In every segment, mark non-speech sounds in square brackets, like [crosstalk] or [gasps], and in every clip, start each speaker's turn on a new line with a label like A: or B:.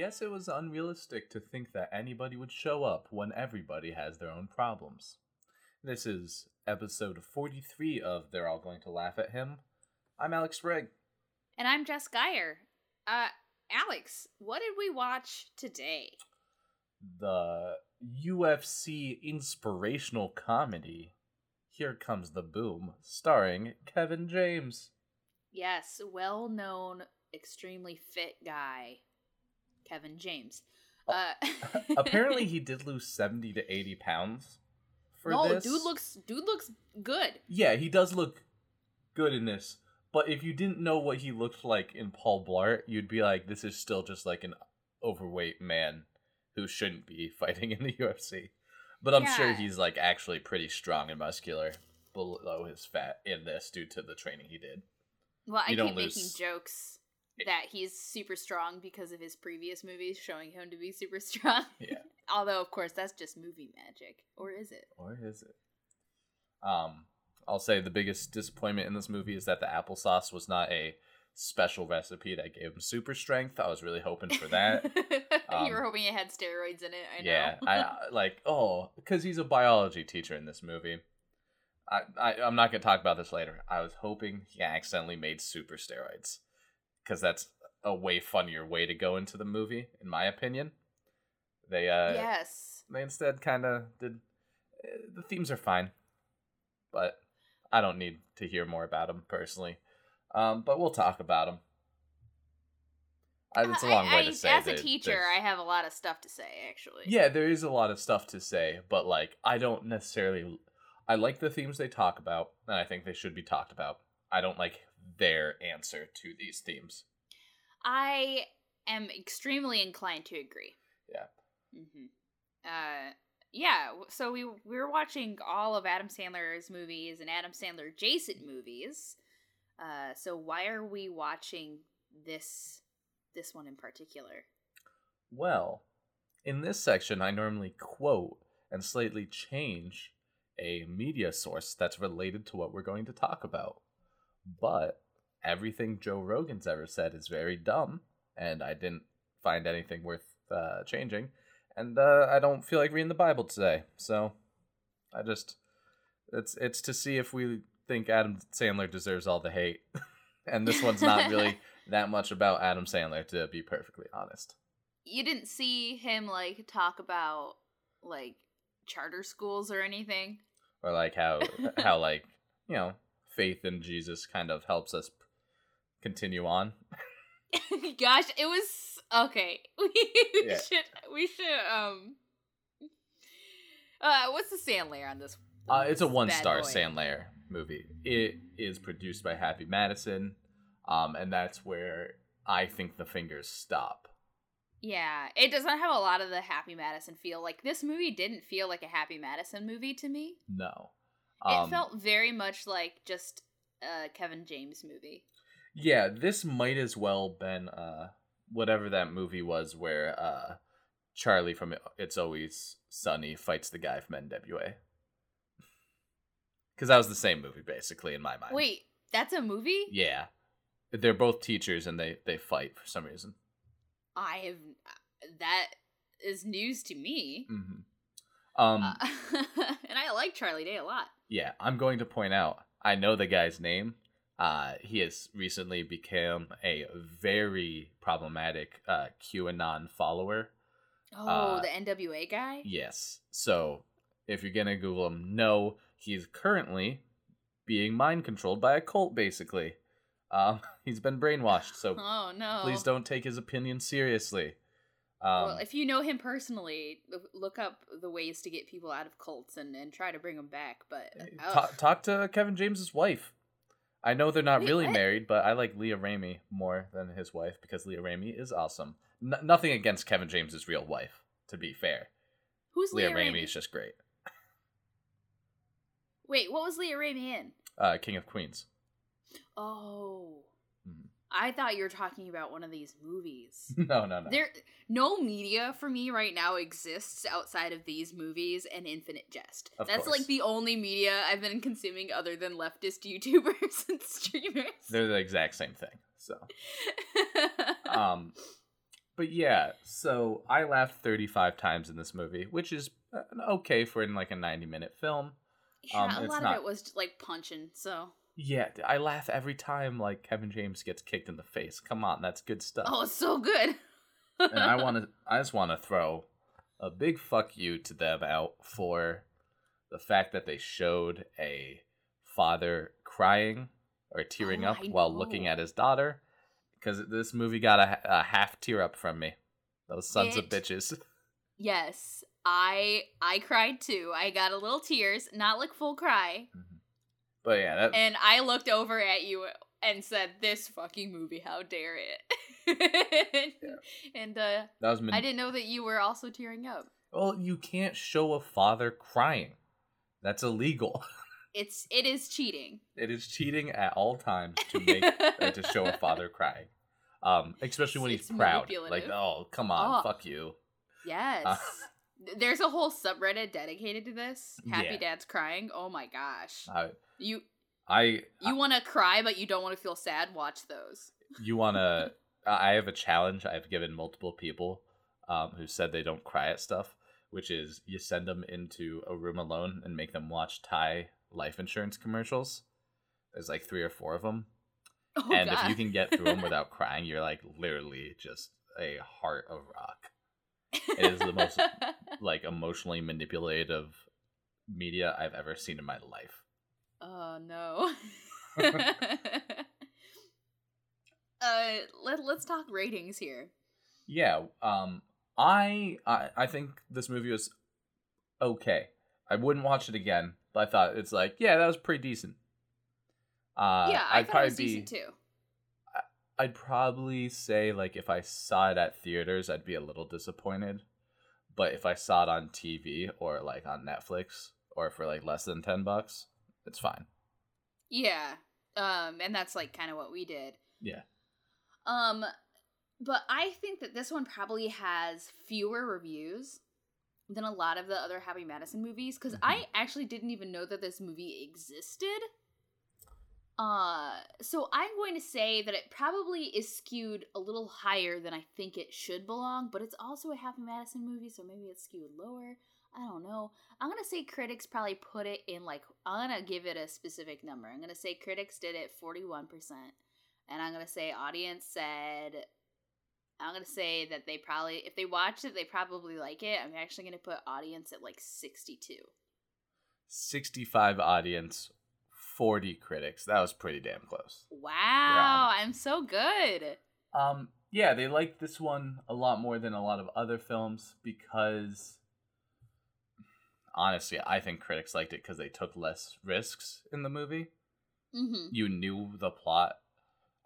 A: guess it was unrealistic to think that anybody would show up when everybody has their own problems. This is episode 43 of They're All Going to Laugh at Him. I'm Alex Sprague.
B: And I'm Jess Geyer. Uh, Alex, what did we watch today?
A: The UFC inspirational comedy Here Comes the Boom, starring Kevin James.
B: Yes, well known, extremely fit guy, Kevin James.
A: Uh, [laughs] apparently, he did [laughs] lose 70 to 80 pounds for
B: no,
A: this.
B: dude looks dude looks good.
A: Yeah, he does look good in this. But if you didn't know what he looked like in Paul Blart, you'd be like, this is still just like an overweight man who shouldn't be [laughs] fighting in the UFC. But I'm yeah. sure he's like actually pretty strong and muscular below his fat in this due to the training he did.
B: Well, I you keep making jokes [laughs] that he's super strong because of his previous movies showing him to be super [laughs] strong.
A: Yeah. [laughs]
B: Although, of course, that's just movie magic. Or is it?
A: Or is it? Um, I'll say the biggest disappointment in this movie is that the applesauce was not a special recipe that gave him super strength. I was really hoping for that.
B: um, you were hoping it had steroids in it. I know.
A: Yeah, I like oh, because he's a biology teacher in this movie. I, I I'm not gonna talk about this later. I was hoping he accidentally made super steroids because that's a way funnier way to go into the movie, in my opinion. They uh
B: yes
A: they instead kind of did. Uh, the themes are fine, but I don't need to hear more about them personally. Um, but we'll talk about them. I, it's a long I, way to say.
B: As a teacher, I have a lot of stuff to say. Actually,
A: yeah, there is a lot of stuff to say, but like, I don't necessarily. I like the themes they talk about, and I think they should be talked about. I don't like their answer to these themes.
B: I am extremely inclined to agree.
A: Yeah.
B: Mm-hmm. Uh, yeah. So we we were watching all of Adam Sandler's movies and Adam Sandler Jason movies. Uh, so why are we watching this this one in particular?
A: Well, in this section, I normally quote and slightly change a media source that's related to what we're going to talk about. But everything Joe Rogan's ever said is very dumb, and I didn't find anything worth uh, changing. And uh, I don't feel like reading the Bible today, so I just it's it's to see if we think Adam Sandler deserves all the hate, [laughs] and this one's not really [laughs] that much about Adam Sandler, to be perfectly honest.
B: You didn't see him like talk about like charter schools or anything,
A: or like how how like you know faith in Jesus kind of helps us continue on. [laughs]
B: Gosh, it was okay. [laughs] We yeah. should we should um uh what's the Sandler on this?
A: Uh, it's a one star Sandler movie. It is produced by Happy Madison, um, and that's where I think the fingers stop.
B: Yeah, it doesn't have a lot of the Happy Madison feel. Like this movie didn't feel like a Happy Madison movie to me.
A: No,
B: um, it felt very much like just a Kevin James movie.
A: Yeah, this might as well been uh whatever that movie was where uh Charlie from It's Always Sunny fights the guy from NWA. Because that was the same movie, basically, in my mind.
B: Wait, that's a movie?
A: Yeah, they're both teachers and they they fight for some reason.
B: I have that is news to me.
A: Mm-hmm. Um, uh, [laughs]
B: and I like Charlie Day a lot.
A: Yeah, I'm going to point out. I know the guy's name. Uh, he has recently become a very problematic uh, QAnon follower.
B: Oh, uh, the NWA guy.
A: Yes. So if you're gonna Google him, no, he's currently being mind controlled by a cult, basically. Um, [laughs] he's been brainwashed, so [laughs]
B: oh no!
A: Please don't take his opinion seriously.
B: Um, well, if you know him personally, look up the ways to get people out of cults and, and try to bring them back. But
A: talk, talk to Kevin James's wife. I know they're not Wait, really what? married, but I like Leah Remini more than his wife because Leah Remini is awesome. N- nothing against Kevin James's real wife, to be fair.
B: Who's Leah, Leah
A: Remini? Is just great.
B: Wait, what was Leah Remini in?
A: Uh, King of Queens.
B: Oh. I thought you were talking about one of these movies. [laughs]
A: no, no, no.
B: There no media for me right now exists outside of these movies and Infinite Jest. Of That's course. like the only media I've been consuming other than leftist [laughs] YouTubers and streamers.
A: They're the exact same thing. So [laughs] Um but yeah, so I laughed 35 times in this movie, which is uh, okay for in like a 90 minute film.
B: Yeah,
A: Um,
B: a lot
A: not-
B: of it was like punching. So,
A: Yeah, I laugh every time like Kevin James gets kicked in the face. Come on, that's good stuff.
B: oh, it's so good.
A: and I [laughs] want to I just want to throw a big fuck you to them out for the fact that they showed a father crying or tearing
B: Oh,
A: up
B: I
A: while looking at his daughter because this movie got a, a half tear up from me. Those sons of bitches. [laughs]
B: Yes, I I cried too. I got a little tears, not like full cry. Mm-hmm.
A: But yeah, that,
B: And I looked over at you and said, "This fucking movie, how dare it?" [laughs] And uh,
A: that was. Min-
B: I didn't know that you were also tearing up.
A: well, you can't show a father crying. That's illegal. [laughs]
B: It's it is cheating.
A: It is cheating at all times to [laughs] make uh, to show a father crying. Um, especially when
B: It's-
A: he's
B: it's
A: proud. Like, oh, come on,
B: Oh.
A: fuck you.
B: Yes. There's a whole subreddit dedicated to this. Happy
A: Yeah.
B: Dad's crying. Oh my gosh.
A: I,
B: You
A: I,
B: you want to cry but you don't want to feel sad? Watch those.
A: you wanna? [laughs] I have a challenge I've given multiple people, um, who said they don't cry at stuff, which is you send them into a room alone and make them watch Thai life insurance commercials. There's like three or four of them,
B: Oh
A: and
B: god.
A: if you can get through them [laughs] without crying, you're like literally just a heart of rock. It is the most [laughs] like emotionally manipulative media I've ever seen in my life.
B: Oh no. [laughs] [laughs] uh let, let's talk ratings here.
A: Yeah, um I, I I think this movie was okay. I wouldn't watch it again, but I thought it's like, yeah, that was pretty decent. Uh
B: yeah, I
A: I'd
B: thought it
A: probably
B: was
A: be
B: decent too.
A: I'd probably say like if I saw it at theaters, I'd be a little disappointed. But if I saw it on TV or like on Netflix or for like less than 10 bucks, it's fine.
B: Yeah. Um and that's like kind of what we did.
A: Yeah.
B: Um but I think that this one probably has fewer reviews than a lot of the other Happy Madison movies cuz
A: Mhm.
B: I actually didn't even know that this movie existed. Uh so I'm going to say that it probably is skewed a little higher than I think it should belong, but it's also a Happy Madison movie, so maybe it's skewed lower. I don't know. I'm gonna say critics probably put it in like I'm gonna give it a specific number. I'm gonna say critics did it 41%. And I'm gonna say audience said I'm gonna say that they probably if they watched it, they probably like it. I'm actually gonna put audience at like 62.
A: 65 audience, 40 critics. That was pretty damn close.
B: Wow, I'm so good.
A: Um, yeah, they liked this one a lot more than a lot of other films because honestly, I think critics liked it because they took less risks in the movie.
B: hmm
A: You knew the plot.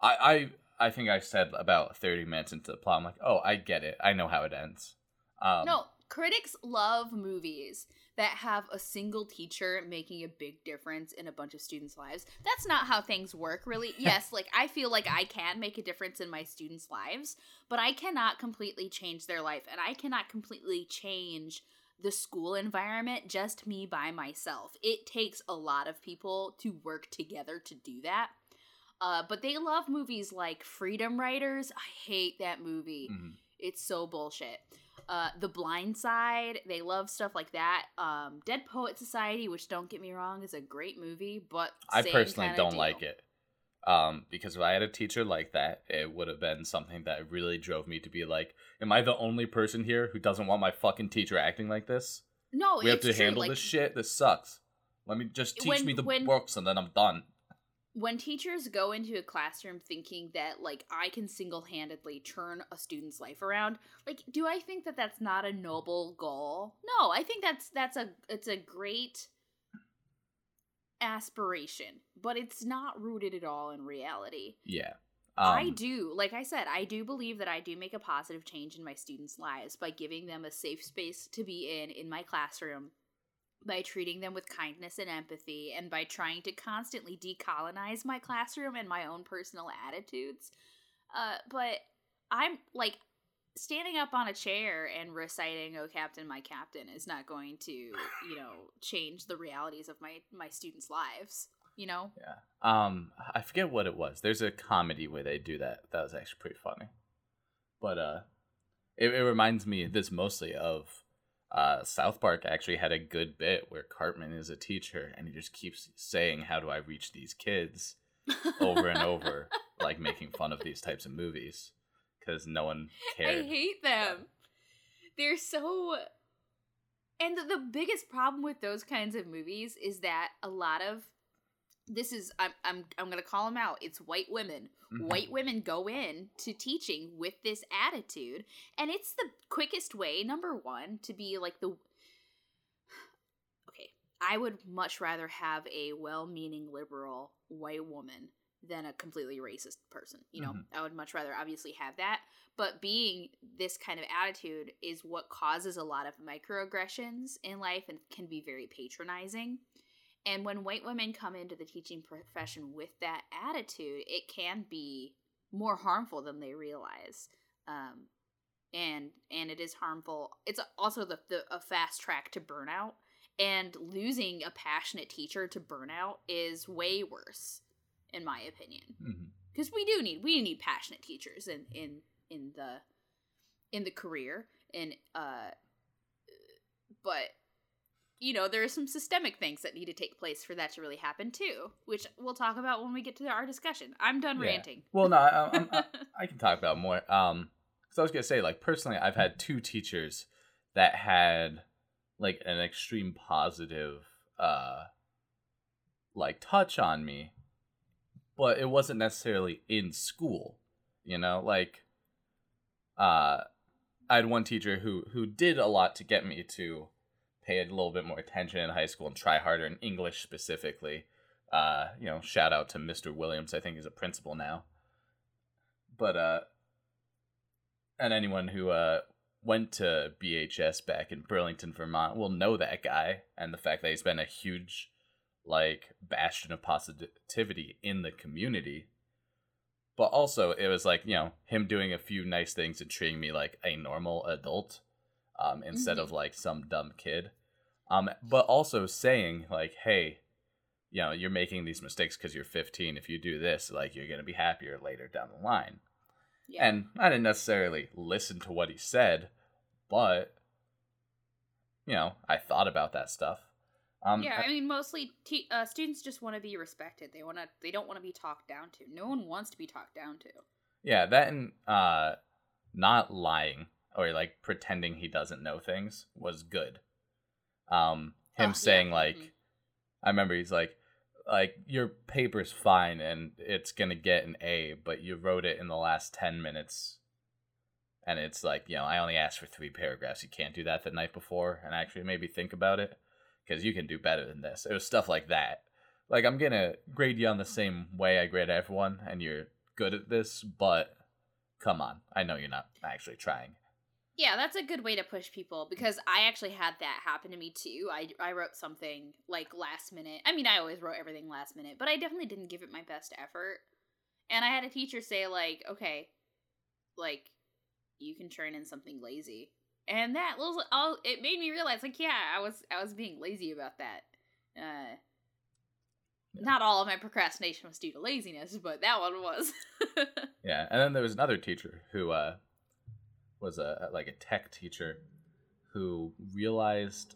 A: I, I, I think I said about thirty minutes into the plot, I'm like, oh, I get it. I know how it ends. Um,
B: no, critics love movies that have a single teacher making a big difference in a bunch of students' lives. That's not how things work, really. [laughs] Yes, like I feel like I can make a difference in my students' lives, but I cannot completely change their life, and I cannot completely change the school environment just me by myself. It takes a lot of people to work together to do that. Uh, but they love movies like Freedom Writers. I hate that movie.
A: mhm.
B: It's so bullshit. Uh, the Blind Side, they love stuff like that. Um, Dead Poet Society, which don't get me wrong, is a great movie, but
A: I personally don't
B: deal.
A: like it. Um, because if I had a teacher like that, it would have been something that really drove me to be like, "Am I the only person here who doesn't want my fucking teacher acting like this?
B: No,
A: we have to
B: true.
A: handle
B: like,
A: this shit. This sucks. Let me just teach
B: When-
A: me the
B: when-
A: books and then I'm done."
B: When teachers go into a classroom thinking that like I can single-handedly turn a student's life around, like do I think that that's not a noble goal? No, I think that's that's a it's a great aspiration, but it's not rooted at all in reality.
A: Yeah.
B: I
A: Um,
B: do. Like I said, I do believe that I do make a positive change in my students' lives by giving them a safe space to be in in my classroom, by treating them with kindness and empathy, and by trying to constantly decolonize my classroom and my own personal attitudes. Uh, but I'm like standing up on a chair and reciting "Oh Captain, My Captain" is not going to, you know, change the realities of my my students' lives. You know,
A: Yeah. Um, I forget what it was. There's a comedy where they do that. That was actually pretty funny. But uh, it, it reminds me this mostly of uh, South Park actually had a good bit where Cartman is a teacher and he just keeps saying, "How do I reach these kids?" over and over, [laughs] like making fun of these types of movies because no one cared.
B: I hate them. They're so. And the, the biggest problem with those kinds of movies is that a lot of this is I'm I'm I'm gonna call them out. It's white women.
A: Mhm.
B: White women go in to teaching with this attitude, and it's the quickest way. Number one, to be like the. [sighs] Okay, I would much rather have a well-meaning liberal white woman than a completely racist person. You know,
A: Mhm.
B: I would much rather obviously have that. But being this kind of attitude is what causes a lot of microaggressions in life and can be very patronizing. And when white women come into the teaching profession with that attitude, it can be more harmful than they realize. Um, and and it is harmful. It's also the, the a fast track to burnout. And losing a passionate teacher to burnout is way worse, in my opinion because we do need we need passionate teachers in in in the in the career and uh but you know there are some systemic things that need to take place for that to really happen too which we'll talk about when we get to our discussion i'm done
A: Yeah.
B: ranting
A: Well, no, I, I, [laughs] I can talk about more. Um, because I was gonna say, like, personally, I've had two teachers that had like an extreme positive, uh, like touch on me, but it wasn't necessarily in school. You know, like, uh, I had one teacher who who did a lot to get me to pay a little bit more attention in high school and try harder in English specifically. Uh, you know, shout out to Mr. Williams. I think he's a principal now. But uh, and anyone who uh went to BHS back in Burlington, Vermont, will know that guy and the fact that he's been a huge like bastion of positivity in the community. But also, it was like you know him doing a few nice things and treating me like a normal adult, um, instead
B: Mhm.
A: of like some dumb kid. Um, but also saying like, hey, you know, you're making these mistakes because you're 15. If you do this, like, you're gonna be happier later down the line.
B: yeah
A: And I didn't necessarily listen to what he said, but you know, I thought about that stuff. Um,
B: yeah,
A: I-
B: I mean, mostly te- uh, students just want to be respected. They want to. They don't want to be talked down to. No one wants to be talked down to.
A: yeah, that and uh, not lying or like pretending he doesn't know things was good. Um,
B: Oh,
A: him
B: yeah,
A: saying like,
B: mhm.
A: I remember he's like, like your paper's fine and it's gonna get an A, but you wrote it in the last ten minutes, and it's like, you know, I only asked for three paragraphs. You can't do that the night before and actually maybe think about it because you can do better than this. It was stuff like that. Like I'm gonna grade you on the same way I grade everyone, and you're good at this, but come on, I know you're not actually trying.
B: Yeah, that's a good way to push people because I actually had that happen to me too. I, I wrote something like last minute. I mean, I always wrote everything last minute, but I definitely didn't give it my best effort. And I had a teacher say, like, okay, like, you can turn in something lazy. And that little, all, it made me realize, like, yeah, I was, I was being lazy about that. Uh. Not all of my procrastination was due to laziness, but that one was. [laughs]
A: Yeah, and then there was another teacher who uh, was a like a tech teacher who realized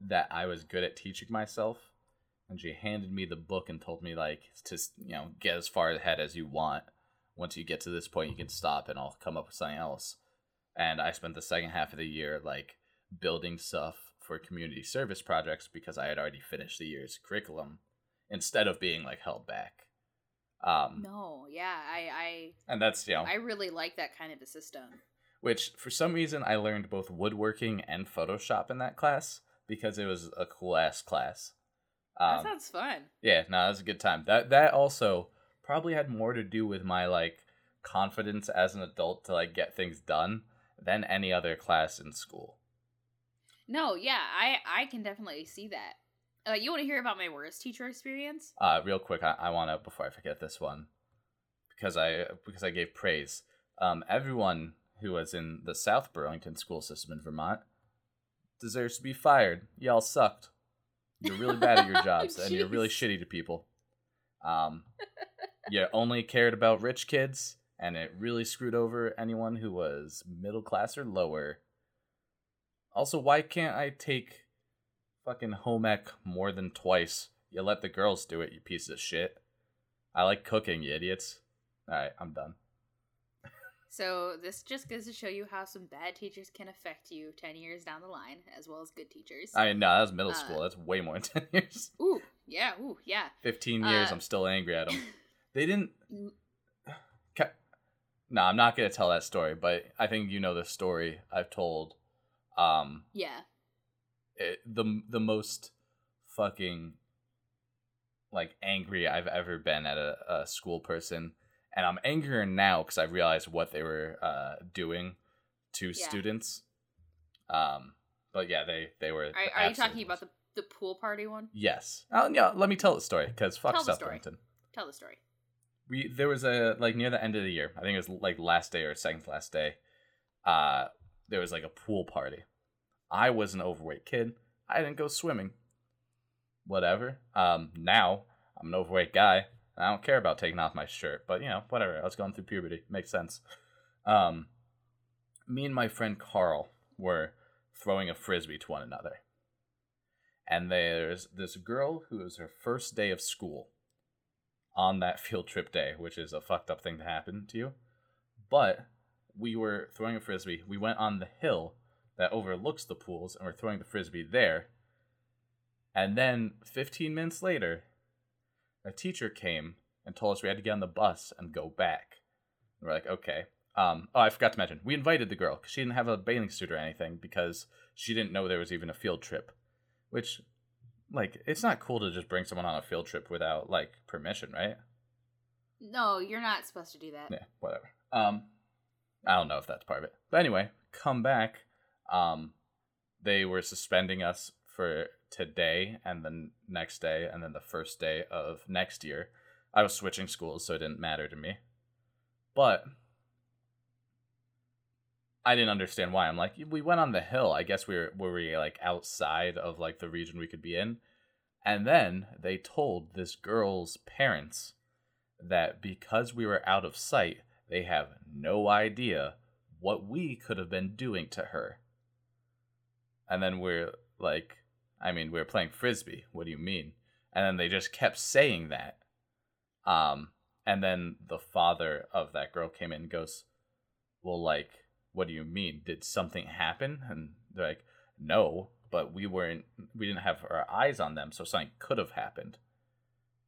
A: that I was good at teaching myself, and she handed me the book and told me like to you know get as far ahead as you want. Once you get to this point, you can stop, and I'll come up with something else. And I spent the second half of the year like building stuff for community service projects because I had already finished the year's curriculum instead of being like held back. Um,
B: no, yeah, I, I
A: and that's you know
B: I, really like that kind of a system.
A: which for some reason I learned both woodworking and Photoshop in that class because it was a cool ass class.
B: That
A: Um,
B: sounds fun.
A: yeah, no, that was a good time. That that also probably had more to do with my like confidence as an adult to like get things done than any other class in school.
B: No, yeah, I I can definitely see that. Uh, you want to hear about my worst teacher experience?
A: Uh, real quick, I, I want to before I forget this one because I because I gave praise. Um, everyone who was in the South Burlington school system in Vermont deserves to be fired. Y'all sucked. You're really bad at your [laughs] jobs, and you're really shitty to people. Um, [laughs] you only cared about rich kids, and it really screwed over anyone who was middle class or lower. Also, why can't I take fucking home ec more than twice? You let the girls do it, you piece of shit. I like cooking, you idiots. Alright, I'm done.
B: So this just goes to show you how some bad teachers can affect you ten years down the line, as well as good teachers.
A: I mean, no, that was middle
B: Uh,
A: school. That's way more than [laughs] 10 years.
B: Ooh, yeah, ooh, yeah.
A: 15 years,
B: Uh,
A: I'm still angry at them. [laughs] They didn't.
B: Mm.
A: No, I'm not going to tell that story, but I think you know the story I've told. Um,
B: Yeah.
A: It, the the most fucking like angry I've ever been at a, a school person, and I'm angrier now because I realized what they were uh, doing to
B: Yeah.
A: students. Um, but yeah, they they were.
B: Are, are you talking about the the pool party one?
A: Yes. Oh yeah. Let me tell the story because fuck
B: Tell the
A: South
B: story. Tell the story.
A: we there was a like near the end of the year i think it was like last day or second last day uh there was like a pool party i was an overweight kid. I didn't go swimming. Whatever. Um now i'm an overweight guy. I don't care about taking off my shirt but you know whatever. I was going through puberty. Makes sense. Um me and my friend carl were throwing a frisbee to one another. And there's this girl who is her first day of school on that [laughs] field trip day, which is a fucked up thing to happen to you. But we were throwing a frisbee. We went on the hill that overlooks the pools and we're throwing the frisbee there. And then 15 minutes later, a teacher came and told us we had to get on the bus and go back. And we're like, okay. Um, oh, I forgot to mention, we invited the girl because she didn't have a bathing suit or anything because she didn't know there was even a field trip. Which, like, it's not cool to just bring someone on a field trip without, like, permission, right?
B: No, you're not supposed to do that.
A: Yeah, whatever. Um, I don't know if that's part of it, but anyway, come back. Um, they were suspending us for today and the next day, and then the first day of next year. I was switching schools, so it didn't matter to me. But I didn't understand why. I'm like, we went on the hill. I guess we were were we like outside of like the region we could be in. And then they told this girl's parents that because we were out of sight, they have no idea what we could have been doing to her. And then we're like, I mean, we are playing frisbee. What do you mean? And then they just kept saying that. Um, and then the father of that girl came in and goes, Well, like, what do you mean? Did something happen? And they're like, No, but we weren't, we didn't have our eyes on them, so something could have happened.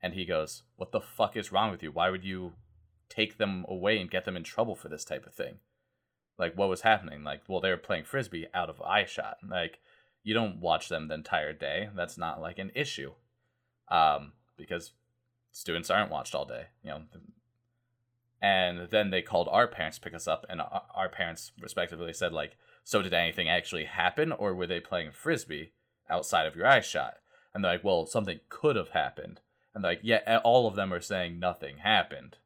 A: And he goes, What the fuck is wrong with you? Why would you take them away and get them in trouble for this type of thing? Like, what was happening? Like, well, they were playing frisbee out of eye shot. Like, you don't watch them the entire day. That's not like an issue. Um, because students aren't watched all day, you know. And then they called our parents to pick us up, and our our parents respectively said, like, so did anything actually happen, or were they playing frisbee outside of your eye shot? And they're like, well, something could have happened. And like, yeah, all of them are saying nothing happened.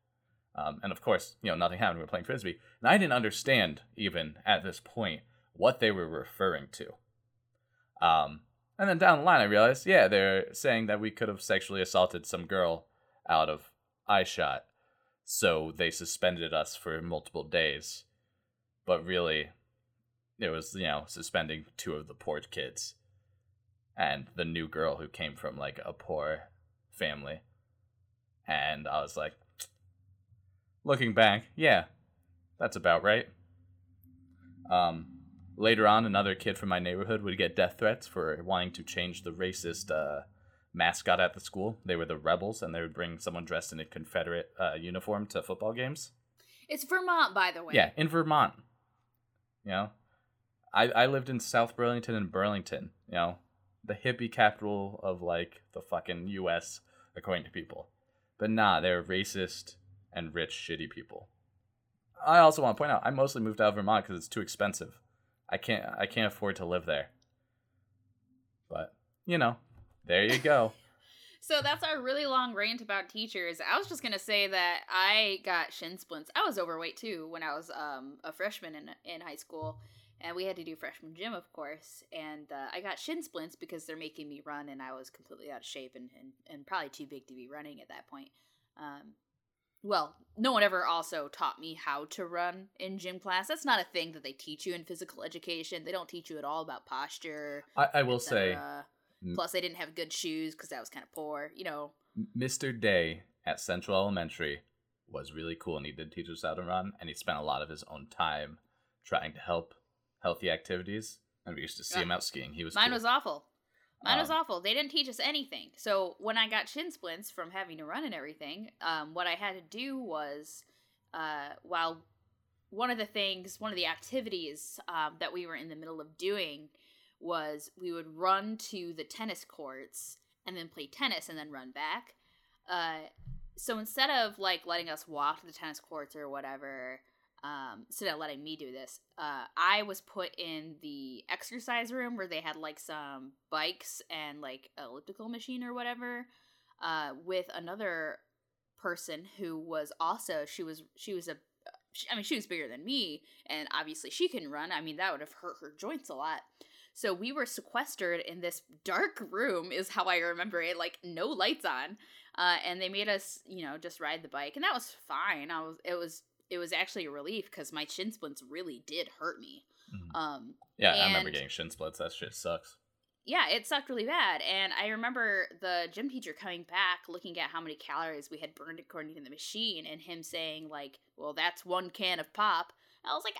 A: Um, and of course, you know, nothing happened. We were playing frisbee, and I didn't understand even at this point what they were referring to. Um, and then down the line, I realized, yeah, they're saying that we could have sexually assaulted some girl out of eye shot, so they suspended us for multiple days. But really, it was you know suspending two of the poor kids, and the new girl who came from like a poor family, and I was like, looking back, yeah, that's about right. Um, later on, another kid from my neighborhood would get death threats for wanting to change the racist uh, mascot at the school. They were the rebels, and they would bring someone dressed in a Confederate uh, uniform to football games.
B: It's Vermont, by the way.
A: Yeah, in Vermont. You know, I I lived in South Burlington and Burlington. You know, the hippie capital of like the fucking U.S. according to people. But nah, they're racist and rich, shitty people. I also want to point out I mostly moved out of Vermont because it's too expensive. I can't I can't afford to live there. But you know, there you go. [laughs]
B: So that's our really long rant about teachers. I was just gonna say that I got shin splints. I was overweight too when I was um, a freshman in in high school, and we had to do freshman gym, of course. And uh, I got shin splints because they're making me run, and I was completely out of shape and, and, and probably too big to be running at that point. Um, well, no one ever also taught me how to run in gym class. That's not a thing that they teach you in physical education. They don't teach you at all about posture.
A: I, I will say.
B: Plus, I didn't have good shoes because I was kind of poor. You know,
A: Mr. Day at Central Elementary was really cool, and he did teach us how to run, and he spent a lot of his own time trying to help healthy activities. And we used to see him out skiing. He was
B: mine
A: cool.
B: was awful. Mine was
A: Um,
B: awful. They didn't teach us anything. So when I got shin splints from having to run and everything, um, what I had to do was, uh, while one of the things, one of the activities um, that we were in the middle of doing was we would run to the tennis courts and then play tennis and then run back. Uh, so instead of like letting us walk to the tennis courts or whatever, um, instead of letting me do this, uh, I was put in the exercise room where they had like some bikes and like elliptical machine or whatever, uh, with another person who was also she was she was a she, I mean she was bigger than me and obviously she couldn't run. I mean that would have hurt her joints a lot. So we were sequestered in this dark room is how I remember it, like no lights on. Uh, and they made us, you know, just ride the bike, and that was fine. I was, it was, it was actually a relief because my shin splints really did hurt me.
A: Mhm.
B: Um,
A: yeah, I remember getting shin splints. That shit sucks.
B: yeah, it sucked really bad. And I remember the gym teacher coming back, looking at how many calories we had burned according to the machine, and him saying like, "Well, that's one can of pop." I was like,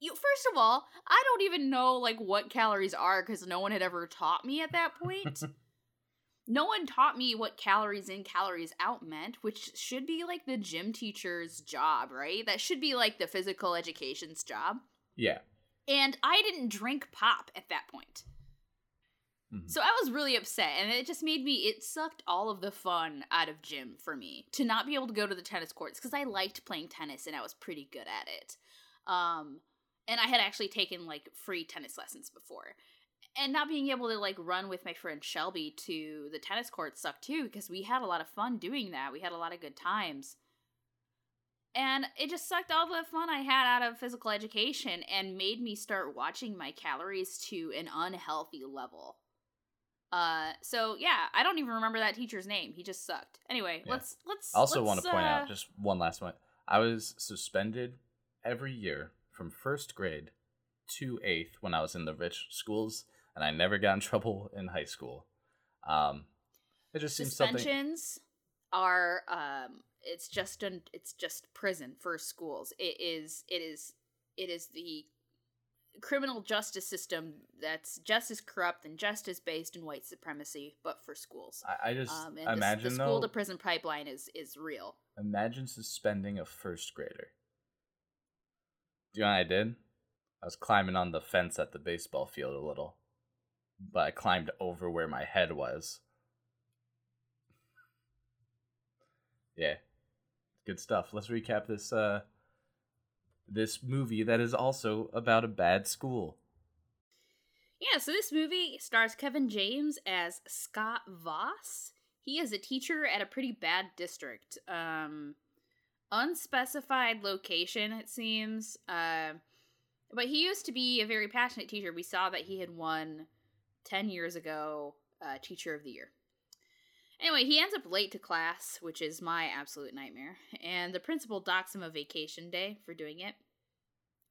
B: "You first of all, I don't even know like what calories are because no one had ever taught me at that point." [laughs] no one taught me what calories in, calories out meant, which should be like the gym teacher's job, right? That should be like the physical education's job.
A: Yeah.
B: And I didn't drink pop at that point.
A: Mhm.
B: So I was really upset, and it just made me, it sucked all of the fun out of gym for me to not be able to go to the tennis courts because I liked playing tennis and I was pretty good at it. Um, and I had actually taken like free tennis lessons before. And not being able to like run with my friend Shelby to the tennis court sucked too because we had a lot of fun doing that. We had a lot of good times. And it just sucked all the fun I had out of physical education and made me start watching my calories to an unhealthy level. Uh, so yeah, I don't even remember that teacher's name. He just sucked. Anyway,
A: Yeah.
B: let's let's.
A: I also
B: let's,
A: want to point
B: uh,
A: out just one last one. I was suspended every year from first grade to eighth when I was in the rich schools, and I never got in trouble in high school. Um, it just seems something.
B: suspensions are um it's just an it's just prison for schools it is it is it is the criminal justice system that's just as corrupt and just as based in white supremacy but for schools
A: I, I just
B: um
A: imagine
B: the school
A: though.
B: to prison pipeline is is real
A: Imagine suspending a first grader. Do you know what I did? I was climbing on the fence at the baseball field a little, but I climbed over where my head was. Yeah, good stuff. Let's recap this. Uh, this movie that is also about a bad school.
B: Yeah, so this movie stars Kevin James as Scott Voss. He is a teacher at a pretty bad district. Um unspecified location it seems. Uh, but he used to be a very passionate teacher. We saw that he had won 10 years ago uh, teacher of the year. Anyway, he ends up late to class, which is my absolute nightmare, and the principal docks him a vacation day for doing it.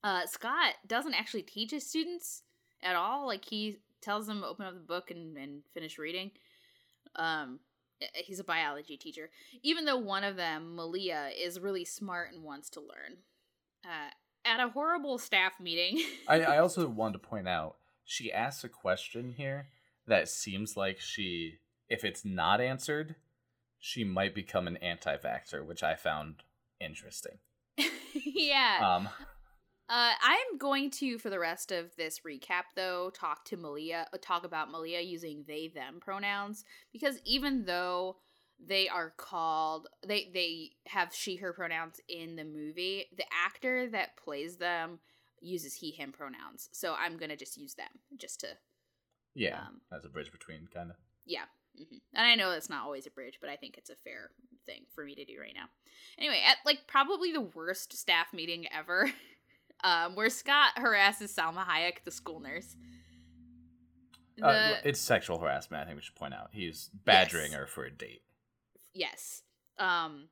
B: Uh, Scott doesn't actually teach his students at all. Like he tells them open up the book and, and finish reading. Um, he's a biology teacher. Even though one of them, Malia, is really smart and wants to learn. Uh, at a horrible staff meeting, [laughs]
A: I, I also wanted to point out she asks a question here that seems like she, if it's not answered, she might become an anti vaxxer, which I found interesting. [laughs]
B: yeah.
A: Um,
B: Uh, I'm going to, for the rest of this recap, though, talk to Malia, uh, talk about Malia using they them pronouns because even though they are called, they they have she her pronouns in the movie, the actor that plays them uses he him pronouns. So I'm gonna just use them just to
A: yeah,
B: Um,
A: as a bridge between kind of.
B: yeah. hmm And I know that's not always a bridge, but I think it's a fair thing for me to do right now. Anyway, at like probably the worst staff meeting ever, [laughs] um, where Scott harasses Salma Hayek, the school nurse. The,
A: Uh, it's sexual harassment. I think we should point out he's badgering
B: Yes.
A: her for a date.
B: yes. Um,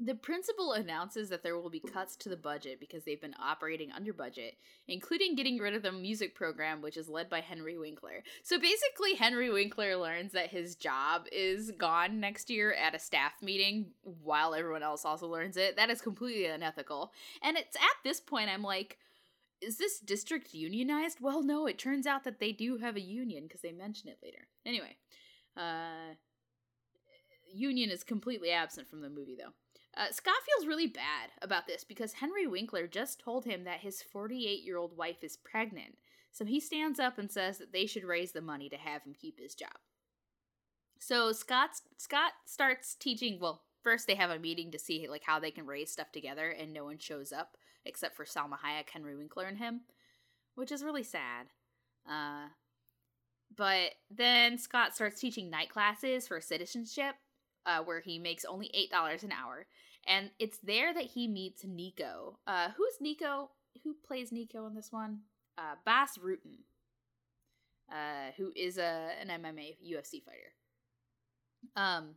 B: The principal announces that there will be cuts to the budget because they've been operating under budget, including getting rid of the music program, which is led by Henry Winkler. So basically, Henry Winkler learns that his job is gone next year at a staff meeting while everyone else also learns it. That is completely unethical. And it's at this point I'm like, is this district unionized? Well, no, it turns out that they do have a union because they mention it later. Anyway, uh, union is completely absent from the movie though. Uh, Scott feels really bad about this because Henry Winkler just told him that his 48 year old wife is pregnant. So he stands up and says that they should raise the money to have him keep his job. So Scott Scott starts teaching. Well, first they have a meeting to see like how they can raise stuff together, and no one shows up except for Salma Hayek, Henry Winkler, and him, which is really sad. Uh, but then Scott starts teaching night classes for citizenship, uh, where he makes only eight dollars an hour, and it's there that he meets Nico. Uh, who's Nico? Who plays Nico in this one? Uh, Bas Rutten, uh, who is a an MMA UFC fighter. Um,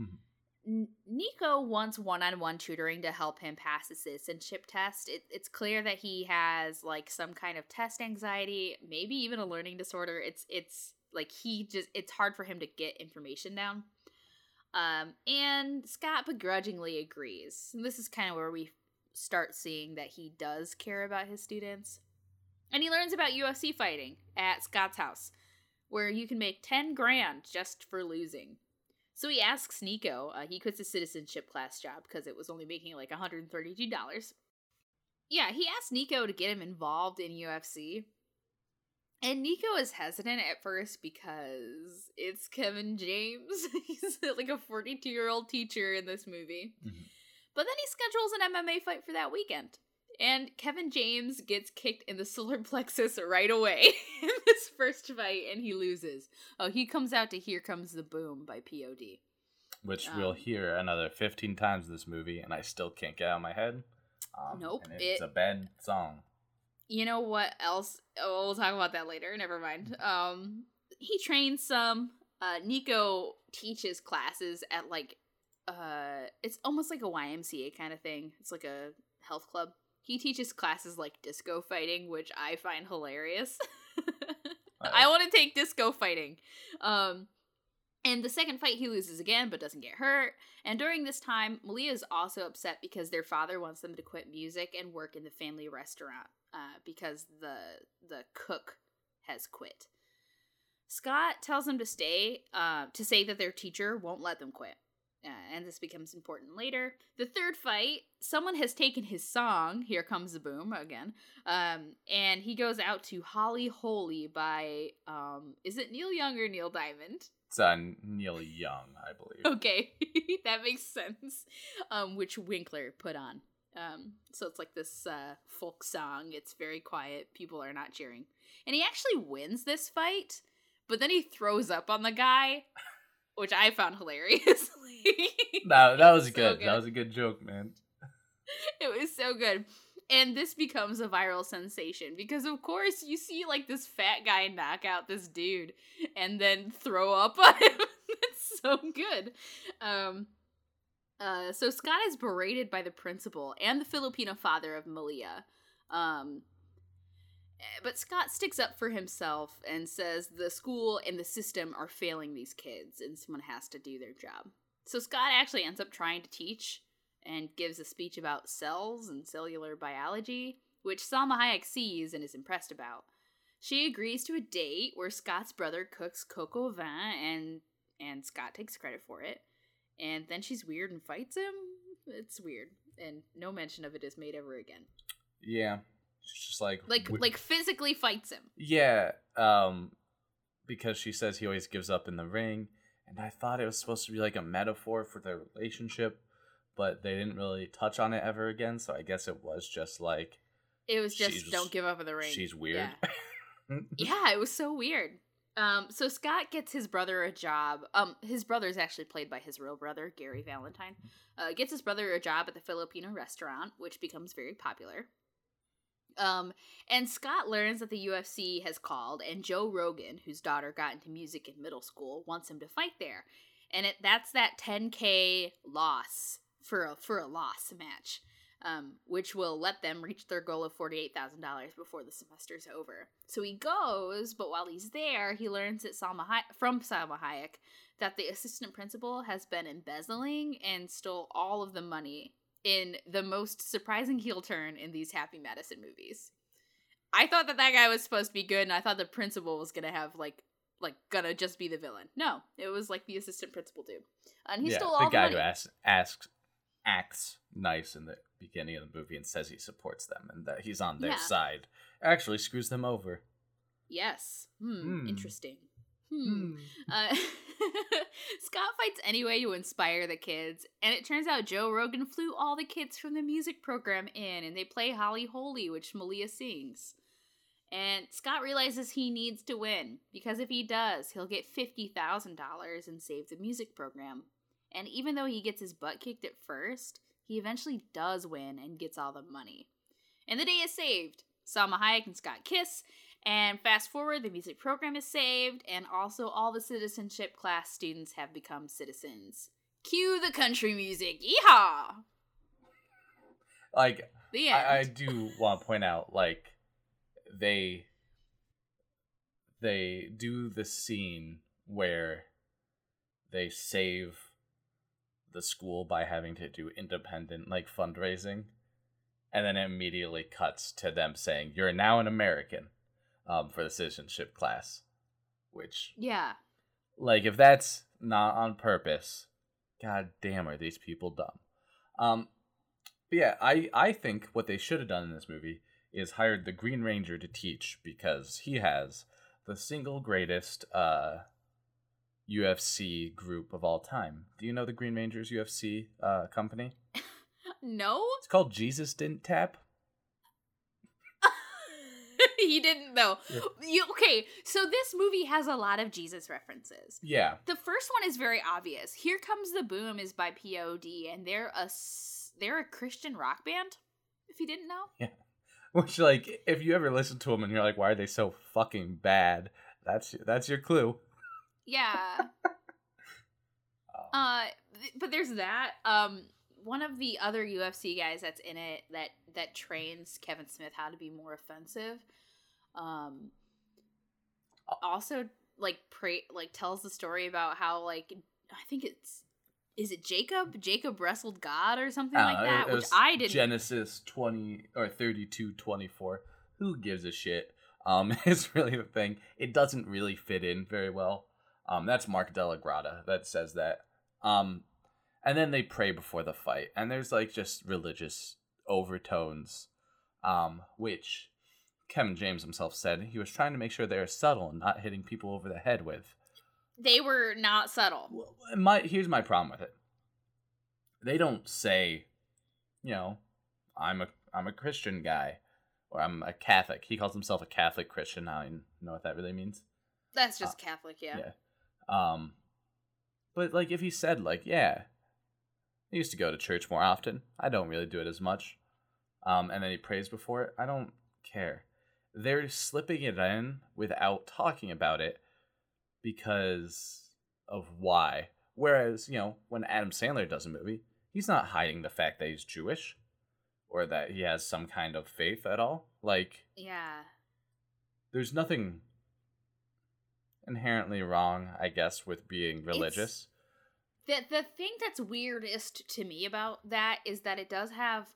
B: mm-hmm. Nico wants one-on-one tutoring to help him pass the citizenship test. It, it's clear that he has like some kind of test anxiety, maybe even a learning disorder. It's it's like he just it's hard for him to get information down. Um, and Scott begrudgingly agrees. And this is kind of where we start seeing that he does care about his students. And he learns about UFC fighting at Scott's house, where you can make 10 grand just for losing. So he asks Nico, uh, he quits his citizenship class job because it was only making like $132. Yeah, he asks Nico to get him involved in UFC, and Nico is hesitant at first because it's Kevin James. [laughs] He's like a 42 year old teacher in this movie. Mm-hmm. But then he schedules an MMA fight for that weekend. And Kevin James gets kicked in the [laughs] solar plexus right away [laughs] in this first fight and he loses. Oh, he comes out to Here Comes the Boom by POD.
A: Which um, we'll hear another 15 times in this movie, and I still can't get out of my head. Um,
B: nope.
A: it's it, a bad song
B: you know what else? Oh, we'll talk about that later. Never mind. Um, he trains some. Uh, Nico teaches classes at like, uh, it's almost like a YMCA kind of thing. It's like a health club. He teaches classes like disco fighting, which I find hilarious. [laughs] I want to take disco fighting. Um, and the second fight, he loses again, but doesn't get hurt. And during this time, Malia is also upset because their father wants them to quit music and work in the family restaurant uh, because the the cook has quit. Scott tells them to stay, uh, to say that their teacher won't let them quit. Uh, and this becomes important later. The third fight, someone has taken his song, Here Comes the Boom, again, um, and he goes out to Holly Holy by, um, is it Neil Young or Neil Diamond?
A: It's uh, Neil Young, I believe.
B: Okay, [laughs] that makes sense. Um, which Winkler put on. Um, so it's like this uh, folk song. It's very quiet. People are not cheering. And he actually wins this fight, but then he throws up on the guy, which I found hilarious. [laughs]
A: no, that was good. good. That was a good joke, man.
B: It was so good. And this becomes a viral sensation because, of course, you see like this fat guy knock out this dude and then throw up on him. [laughs] it's so good. Um, uh, so Scott is berated by the principal and the Filipino father of Malia. Um, eh, but Scott sticks up for himself and says the school and the system are failing these kids and someone has to do their job. So Scott actually ends up trying to teach and gives a speech about cells and cellular biology, which Salma Hayek sees and is impressed about. She agrees to a date where Scott's brother cooks au vin and and Scott takes credit for it and then she's weird and fights him. It's weird, and no mention of it is made ever again.
A: Yeah, she's just like
B: like like physically fights him.
A: Yeah, um, because she says he always gives up in the ring, and I thought it was supposed to be like a metaphor for their relationship, but they didn't really touch on it ever again. So I guess it was just like
B: it was just don't give up in the ring.
A: She's weird.
B: Yeah. [laughs] yeah, it was so weird. Um, so Scott gets his brother a job. Um, his brother is actually played by his real brother, Gary Valentine. Uh, gets his brother a job at the Filipino restaurant, which becomes very popular. Um, and Scott learns that the UFC has called, and Joe Rogan, whose daughter got into music in middle school, wants him to fight there. And it that's that 10k loss for a for a loss match, um, which will let them reach their goal of forty eight thousand dollars before the semester's over. So he goes, but while he's there, he learns that Salma Hay- from Salma Hayek that the assistant principal has been embezzling and stole all of the money in the most surprising heel turn in these Happy Madison movies. I thought that that guy was supposed to be good, and I thought the principal was gonna have like like gonna just be the villain. No, it was like the assistant principal dude, and he
A: yeah,
B: stole all
A: the
B: the
A: guy who asks, asks acts nice in the beginning of the movie and says he supports them and that he's on their
B: Yeah.
A: side actually screws them over.
B: Yes. Hmm.
A: Hmm.
B: Interesting. Hmm. Uh, [laughs] Scott fights anyway to inspire the kids, and it turns out Joe Rogan flew all the kids from the music program in, and they play Holly Holy, which Malia sings. And Scott realizes he needs to win because if he does, he'll get fifty thousand dollars and save the music program. And even though he gets his butt kicked at first, he eventually does win and gets all the money. And the day is saved. Salma Hayek and Scott kiss, and fast forward, the music program is saved, and also all the citizenship class students have become citizens. Cue the country music. Yeehaw!
A: Like
B: The end.
A: I, I do want to point out, like they they do the scene where they save the school by having to do independent like fundraising, and then it immediately cuts to them saying, "You're now an American," um, for the citizenship class, which
B: yeah.
A: like if that's not on purpose, god damn are these people dumb. Um but yeah, I I think what they should have done in this movie is hired the Green Ranger to teach because he has the single greatest uh UFC group of all time. Do you know the Green Rangers UFC uh company? [laughs]
B: No?
A: It's called Jesus Didn't Tap. [laughs]
B: he didn't though.
A: Yeah.
B: You okay, so this movie has a lot of Jesus references.
A: Yeah.
B: The first one is very obvious. Here Comes the Boom is by POD and they're a they're a Christian rock band. If you didn't know. Yeah. [laughs]
A: Which like if you ever listen to them and you're like why are they so fucking bad? That's that's your clue.
B: Yeah. Uh, but there's that. Um, one of the other UFC guys that's in it that that trains Kevin Smith how to be more offensive. Um, also like pray like tells the story about how like I think it's is it Jacob? Jacob wrestled God or something like
A: Uh, it-
B: that, which
A: was
B: I didn't.
A: Genesis 20 or 32 24. Who gives a shit? Um, [laughs] is really the thing. It doesn't really fit in very well. Um, that's Mark DellaGrotte that says that. Um, and then they pray before the fight, and there's like just religious overtones, um, which Kevin James himself said he was trying to make sure they are subtle and not hitting people over the head with.
B: they were not subtle.
A: Well, my here's my problem with it. They don't say, you know, I'm a I'm a Christian guy, or I'm a Catholic. He calls himself a Catholic Christian. I don't know what that really means.
B: That's just Catholic, yeah.
A: Yeah. Um, but like if he said like, yeah, I used to go to church more often. I don't really do it as much. Um, and then he prays before it. I don't care. They're slipping it in without talking about it because of why. Whereas, you know, when Adam Sandler does a movie, he's not hiding the fact that he's Jewish or that he has some kind of faith at all. Like,
B: Yeah.
A: there's nothing inherently wrong, I guess, with being religious.
B: The the thing that's weirdest to me about that is that it does have,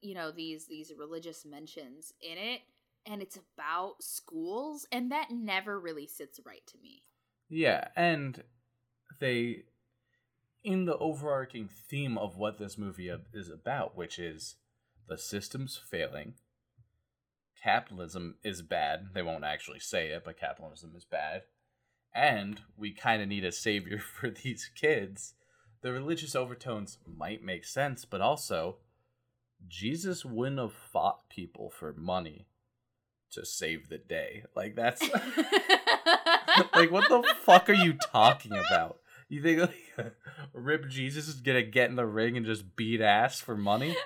B: you know, these these religious mentions in it, and it's about schools, and that never really sits right to me.
A: Yeah, and they in the overarching theme of what this movie is about, which is the system's failing. Capitalism is bad. They won't actually say it, but capitalism is bad. And we kind of need a savior [laughs] for these kids. The religious overtones might make sense, but also, Jesus wouldn't have fought people for money to save the day. Like, that's. [laughs] like what the fuck are you talking about? You think like [laughs] Rip Jesus is gonna get in the ring and just beat ass for money?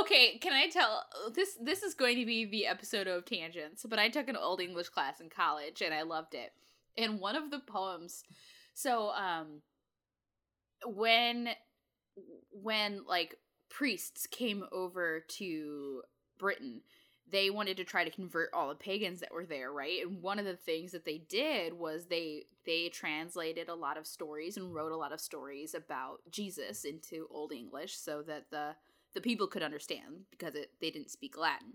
B: okay, can I tell this this is going to be the episode of tangents, but I took an old English class in college and I loved it. And one of the poems so um when when like priests came over to Britain, they wanted to try to convert all the pagans that were there, right? And one of the things that they did was they they translated a lot of stories and wrote a lot of stories about Jesus into Old English so that the the people could understand because it, they didn't speak Latin.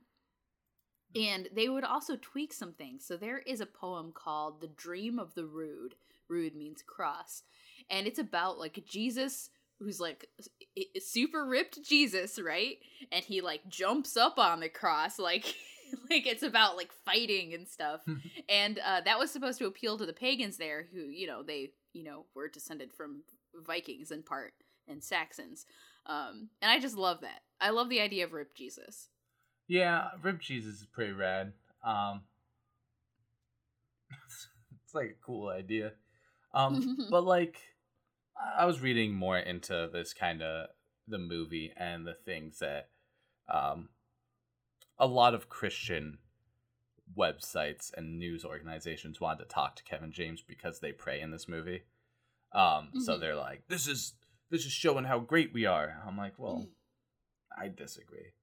B: And they would also tweak some things. So there is a poem called The Dream of the Rood. Rood means cross. And it's about like Jesus who's like super ripped Jesus, right? And he like jumps up on the cross like [laughs] like it's about like fighting and stuff. [laughs] and uh that was supposed to appeal to the pagans there who, you know, they, you know, were descended from Vikings in part and Saxons. Um and I just love that. I love the idea of ripped Jesus.
A: Yeah, rib Jesus is pretty rad. Um [laughs] it's like a cool idea. Um [laughs] but like I was reading more into this kind of the movie and the things that um, a lot of Christian websites and news organizations wanted to talk to Kevin James because they pray in this movie. Um, mm-hmm. So they're like, "This is this is showing how great we are." I'm like, "Well, I disagree.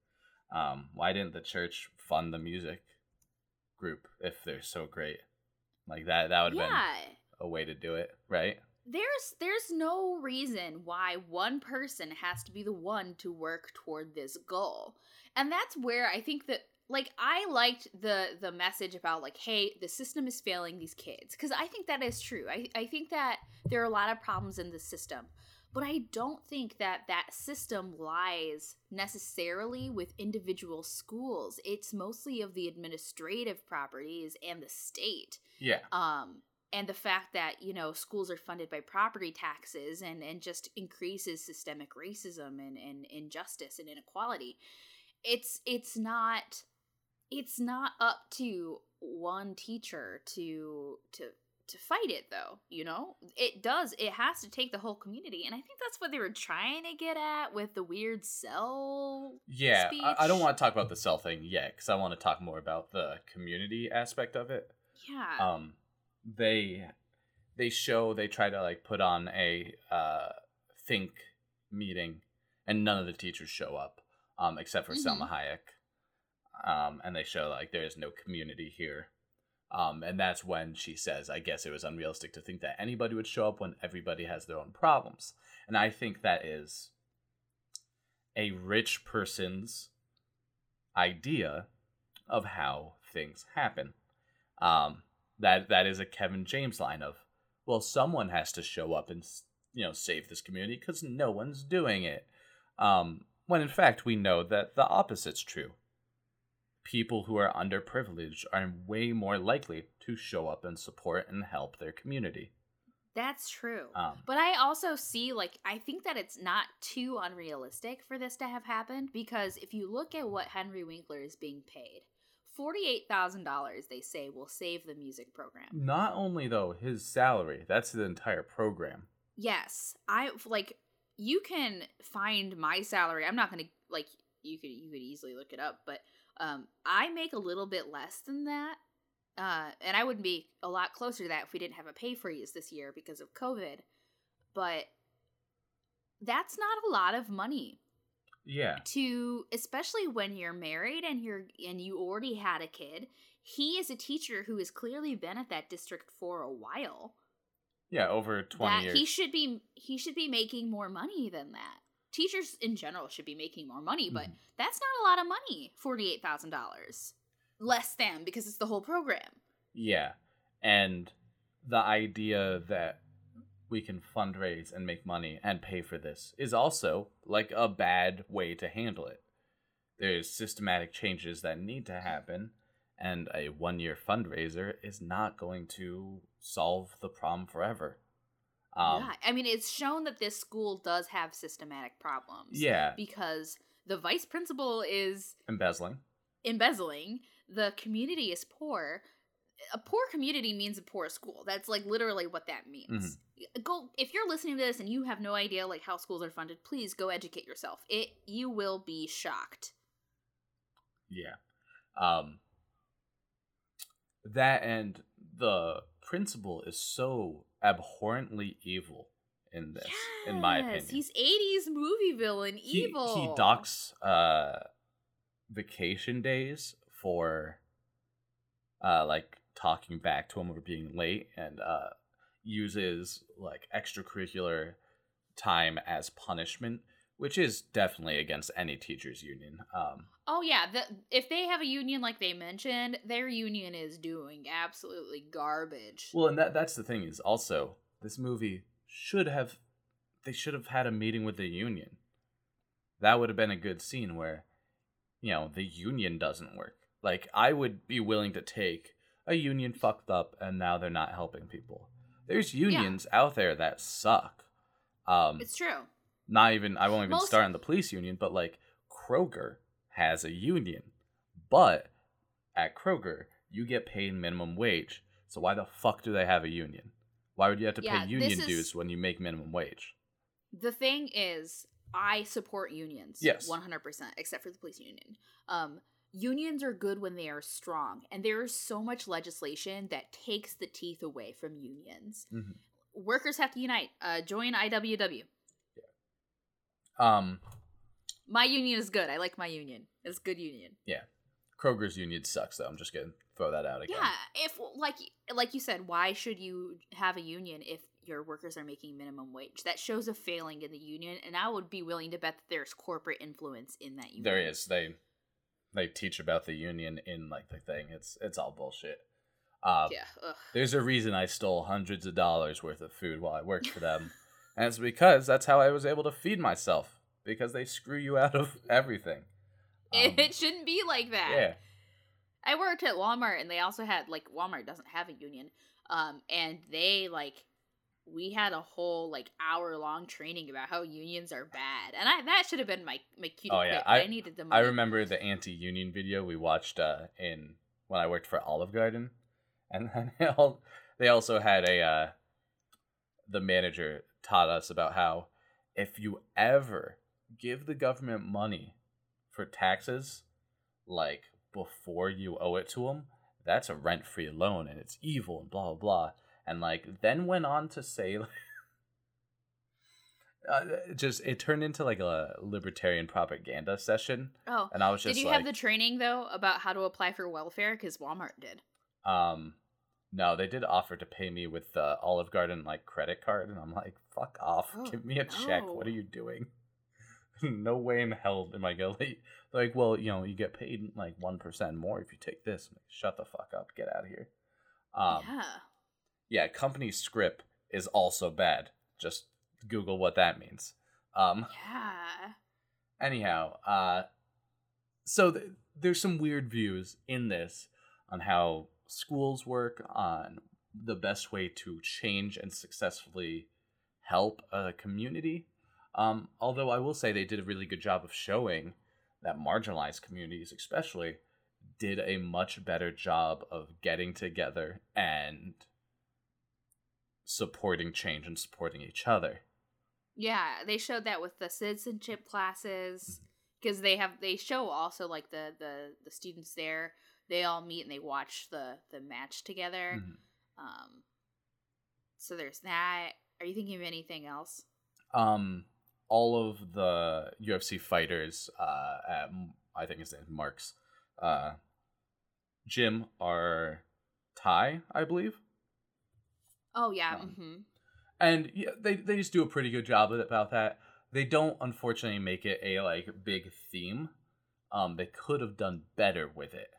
A: Um, why didn't the church fund the music group if they're so great? Like that that would have yeah. been a way to do it, right?"
B: there's there's no reason why one person has to be the one to work toward this goal and that's where i think that like i liked the the message about like hey the system is failing these kids because i think that is true I, I think that there are a lot of problems in the system but i don't think that that system lies necessarily with individual schools. It's mostly of the administrative properties and the state.
A: Yeah.
B: Um and the fact that you know schools are funded by property taxes and and just increases systemic racism and, and injustice and inequality it's it's not it's not up to one teacher to to to fight it though you know? It does it has to take the whole community and i think that's what they were trying to get at with the weird cell
A: yeah I, I, don't want to talk about the cell thing yet because i want to talk more about the community aspect of it.
B: Yeah.
A: Um they they show they try to like put on a uh, think meeting, and none of the teachers show up, um, except for mm-hmm. Salma Hayek, um, and they show like there is no community here. Um, and that's when she says, I guess it was unrealistic to think that anybody would show up when everybody has their own problems. And I think that is a rich person's idea of how things happen. Um, that that is a Kevin James line of, well, someone has to show up and you know save this community because no one's doing it. Um, when in fact we know that the opposite's true. People who are underprivileged are way more likely to show up and support and help their community.
B: That's true. Um, but I also see, like, I think that it's not too unrealistic for this to have happened because if you look at what Henry Winkler is being paid, $48,000 they say will save the music program.
A: Not only though his salary, that's the entire program.
B: Yes. I like you can find my salary. I'm not going to like you could you could easily look it up, but um I make a little bit less than that. Uh and I would be a lot closer to that if we didn't have a pay freeze this year because of COVID. But that's not a lot of money
A: yeah.
B: To especially when you're married and you're and you already had a kid. He is a teacher who has clearly been at that district for a while.
A: Yeah, over 20
B: that
A: years.
B: He should be he should be making more money than that. Teachers in general should be making more money, but mm-hmm. that's not a lot of money. $48,000. Less than because it's the whole program.
A: Yeah. And the idea that we can fundraise and make money and pay for this is also like a bad way to handle it. There's systematic changes that need to happen, and a one year fundraiser is not going to solve the problem forever.
B: Um, yeah, I mean, it's shown that this school does have systematic problems.
A: Yeah.
B: Because the vice principal is
A: embezzling.
B: Embezzling. The community is poor a poor community means a poor school. That's like literally what that means. Mm-hmm. Go if you're listening to this and you have no idea like how schools are funded, please go educate yourself. It you will be shocked.
A: Yeah. Um that and the principal is so abhorrently evil in this, in my opinion.
B: He's 80s movie villain,
A: he,
B: evil.
A: He docks uh, vacation days for uh, like talking back to him or being late and uh, uses like extracurricular time as punishment, which is definitely against any teachers union. Um,
B: Oh yeah, the, if they have a union like they mentioned, their union is doing absolutely garbage.
A: well, and that that's the thing is also this movie should have they should have had a meeting with the union. That would have been a good scene where you know the union doesn't work. Like I would be willing to take a union fucked up and now they're not helping people. There's unions out there that suck. Um,
B: it's true.
A: not even I won't even
B: Most-
A: start on the police union, but like Kroger has a union. But at Kroger, you get paid minimum wage. So why the fuck do they have a union? Why would you have to
B: Yeah,
A: pay union
B: is-
A: dues when you make minimum wage?
B: The thing is, I support unions.
A: Yes.
B: 100%, except for the police union. Um, unions are good when they are strong, and there is so much legislation that takes the teeth away from unions.
A: Mhm.
B: Workers have to unite. Uh, join IWW. Yeah.
A: Um,
B: My union is good. I like my union. It's a good union. Yeah.
A: Kroger's union sucks though. I'm just gonna throw that out again.
B: Yeah, if like like you said, why should you have a union if your workers are making minimum wage? That shows a failing in the union, and I would be willing to bet that there's corporate influence in that union.
A: There is. They they teach about the union in like the thing. It's it's all bullshit. Um,
B: Yeah. Ugh.
A: There's a reason I stole hundreds of dollars worth of food while I worked for them. and it's because that's how I was able to feed myself. Because they screw you out of [laughs] everything. Um,
B: it shouldn't be like that.
A: yeah.
B: I worked at Walmart, and they also had like Walmart doesn't have a union, um, and they like we had a whole like hour long training about how unions are bad, and I that should have been my my cue to
A: Oh, yeah, I-
B: I needed the
A: I remember the anti-union video we watched uh, in when I worked for Olive Garden, [laughs] and then they, all, they also had a uh, the manager taught us about how if you ever give the government money for taxes, like before you owe it to them, that's a rent-free loan and it's evil and blah blah blah. And like then went on to say. Like, [laughs] uh, just it turned into like a libertarian propaganda session
B: Oh,
A: and I was just
B: did you
A: like,
B: have the training though about how to apply for welfare? Because Walmart did.
A: um, no, they did offer to pay me with the Olive Garden like credit card, and I'm like, fuck off,
B: Oh,
A: give me a check. What are you doing? [laughs] no way in hell am I gonna let you. Like, well, you know, you get paid like one percent more if you take this. Like, Shut the fuck up, get out of here. Um,
B: yeah.
A: yeah, company script is also bad. Just Google what that means. Um,
B: Yeah.
A: anyhow uh so th- there's some weird views in this on how schools work on the best way to change and successfully help a community um although i will say they did a really good job of showing that marginalized communities especially did a much better job of getting together and supporting change and supporting each other
B: Yeah, they showed that with the citizenship classes because they have they show also like the the the students there. They all meet and they watch the the match together.
A: Mhm.
B: Um, so there's that. Are you thinking of anything else?
A: um all of the UFC fighters uh at I think his name is Mark's uh gym are Thai, I believe.
B: Oh yeah.
A: Um,
B: hmm
A: And yeah, they they just do a pretty good job about that. They don't unfortunately make it a like big theme. Um they could have done better with it.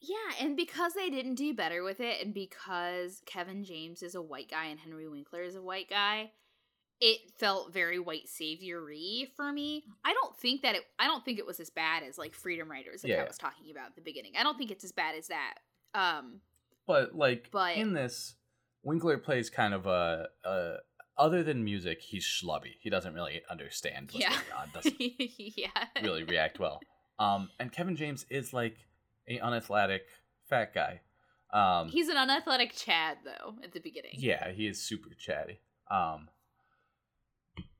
B: Yeah, and because they didn't do better with it, and because Kevin James is a white guy and Henry Winkler is a white guy, it felt very white saviory for me. I don't think that it. I don't think it was as bad as like Freedom Riders, like
A: Yeah.
B: I was talking about at the beginning. I don't think it's as bad as that. Um,
A: But like
B: But-
A: in this, Winkler plays kind of a, a other than music, he's schlubby. He doesn't really understand what's
B: Yeah.
A: going on. [laughs] Doesn't
B: yeah,
A: really react well. Um, and Kevin James is like a unathletic fat guy. Um,
B: He's an unathletic Chad though at the beginning.
A: yeah, he is super chatty. Um,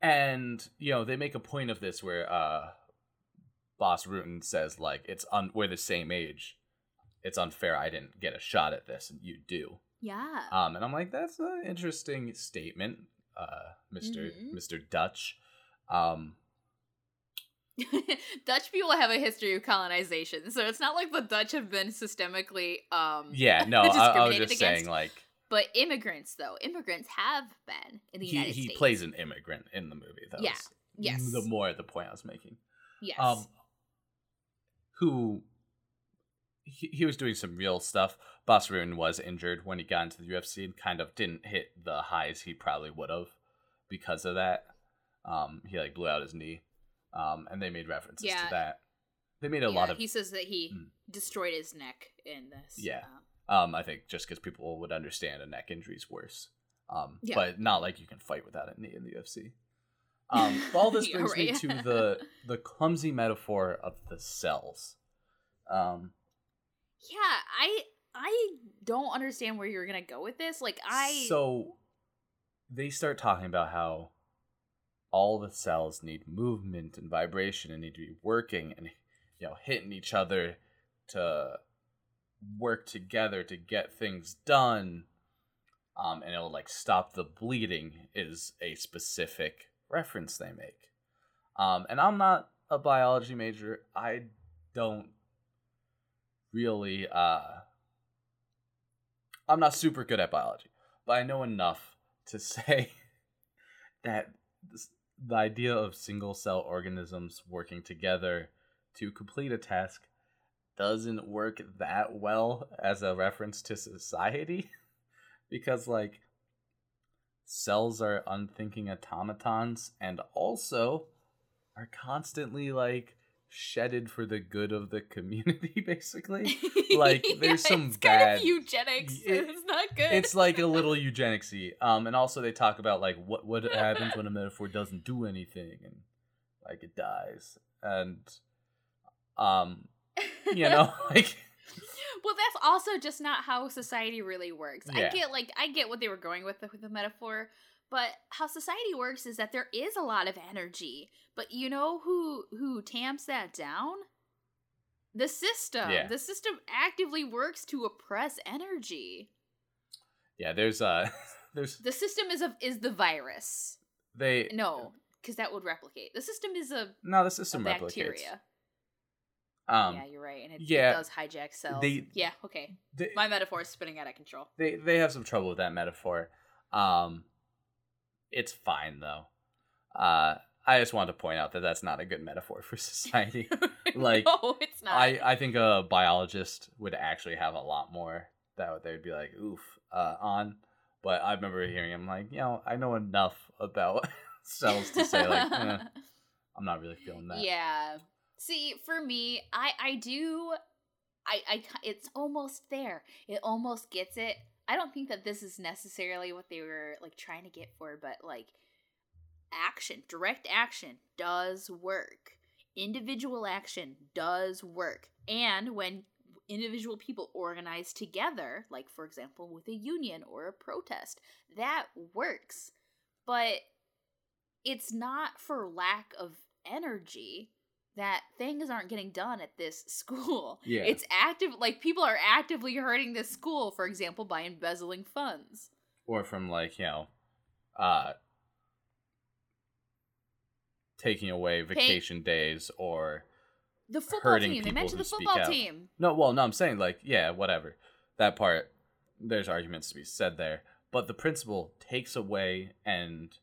A: and you know they make a point of this where uh, Bas Rutten says like it's un- we're the same age. It's unfair. I didn't get a shot at this, and you do.
B: yeah.
A: Um, and I'm like, that's an interesting statement. uh, mister
B: Mhm.
A: Mister Dutch. Um, [laughs]
B: Dutch people have a history of colonization, so it's not like the Dutch have been systemically um
A: yeah, [laughs] no, I, I was just
B: against.
A: saying like
B: But immigrants, though, immigrants have been in the
A: he
B: United
A: he
B: States.
A: plays an immigrant in the movie. though.
B: Yeah, yes.
A: the more the point I was making.
B: yes.
A: um who he, he was doing some real stuff Bas Rutten was injured when he got into the ufc and kind of didn't hit the highs he probably would have because of that um he like blew out his knee um and they made references
B: Yeah.
A: to that they made a
B: Yeah,
A: lot of
B: He says that he
A: Mm.
B: destroyed his neck in this.
A: Yeah.
B: um,
A: um i think just because people would understand a neck injury is worse um
B: Yeah.
A: but not like you can fight without a knee in the ufc um [laughs] all this brings me to [laughs] the the clumsy metaphor of the cells um
B: yeah, I I don't understand where you're gonna go with this. Like I
A: So they start talking about how all the cells need movement and vibration and need to be working and you know hitting each other to work together to get things done. Um, and it'll like stop the bleeding is a specific reference they make. Um, and I'm not a biology major. I don't really uh I'm not super good at biology, but I know enough to [laughs] say that this, the idea of single cell organisms working together to complete a task doesn't work that well as a reference to society [laughs] because like cells are unthinking automatons and also are constantly like shedded for the good of the community [laughs] basically [laughs] like, there's some
B: it's kind
A: bad-
B: of eugenics.
A: It-
B: it's not good.
A: it's like a little eugenicsy. Um, and also they talk about like what what happens when a metaphor doesn't do anything and like it dies, and um, [laughs] you know, [laughs] like
B: well, that's also just not how society really works.
A: Yeah.
B: I get like I get what they were going with the, with the metaphor, but how society works is that there is a lot of energy. But you know who who tamps that down? The system.
A: Yeah.
B: The system actively works to oppress energy.
A: yeah, there's uh, [laughs] there's
B: The system is a is the virus.
A: they
B: No, because that would replicate. The system is a,
A: no, the system replicates.
B: bacteria.
A: Um,
B: yeah, you're right, and it,
A: yeah,
B: it does hijack cells.
A: they-
B: yeah, okay.
A: they,
B: My metaphor is spinning out of control.
A: they they have some trouble with that metaphor. Um, it's fine though. Uh, I just wanted to point out that that's not a good metaphor for [laughs] society. [laughs] Like,
B: no, it's not.
A: I, I think a biologist would actually have a lot more that they would be like oof uh, on. But I remember hearing him like, you know, I know enough about [laughs] cells to say like, eh, I'm not really feeling that.
B: Yeah. See, for me, I I do I I it's almost there. It almost gets it. I don't think that this is necessarily what they were like trying to get for, but like action, direct action does work. Individual action does work. And when individual people organize together, like for example with a union or a protest, that works. But it's not for lack of energy that things aren't getting done at this [laughs] school.
A: Yeah.
B: It's active like people are actively hurting this school, for example, by embezzling funds.
A: Or from like, you know, uh taking away vacation days or
B: The football team. They mentioned the football team.
A: No, well, no, I'm saying like, yeah, whatever. That part, there's arguments to be said there, but the principal takes away and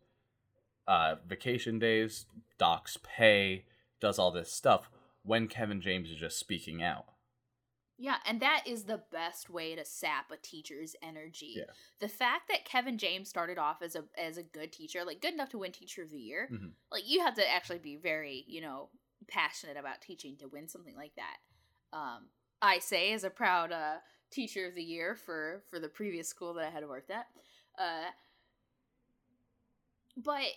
A: uh, vacation days, docks pay, does all this stuff when Kevin James is just speaking out.
B: Yeah, and that is the best way to sap a teacher's energy.
A: Yeah.
B: The fact that Kevin James started off as a as a good teacher, like good enough to win teacher of the year,
A: Mhm.
B: like you have to actually be very, you know, passionate about teaching to win something like that. Um, I say as a proud uh, teacher of the year for for the previous school that I had worked at. Uh, but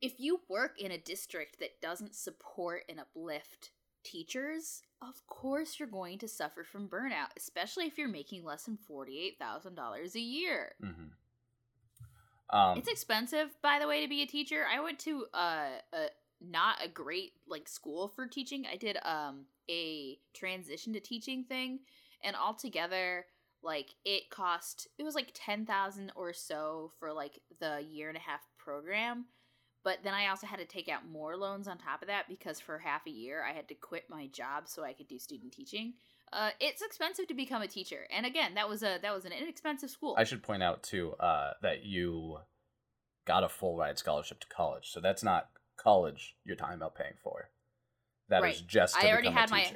B: if you work in a district that doesn't support and uplift teachers, of course you're going to suffer from burnout, especially if you're making less than $48,000 a year.
A: Mm-hmm. Um,
B: it's expensive, by the way, to be a teacher. I went to uh, a not a great like school for teaching. I did um a transition to teaching thing, and altogether, like it cost it was like ten thousand or so for like the year and a half program. But then I also had to take out more loans on top of that because for half a year I had to quit my job so I could do student teaching. Uh, it's expensive to become a teacher, and again, that was a that was an inexpensive school.
A: I should point out too uh, that you got a full ride scholarship to college, so that's not college you're talking about paying for. That right. is just I already had my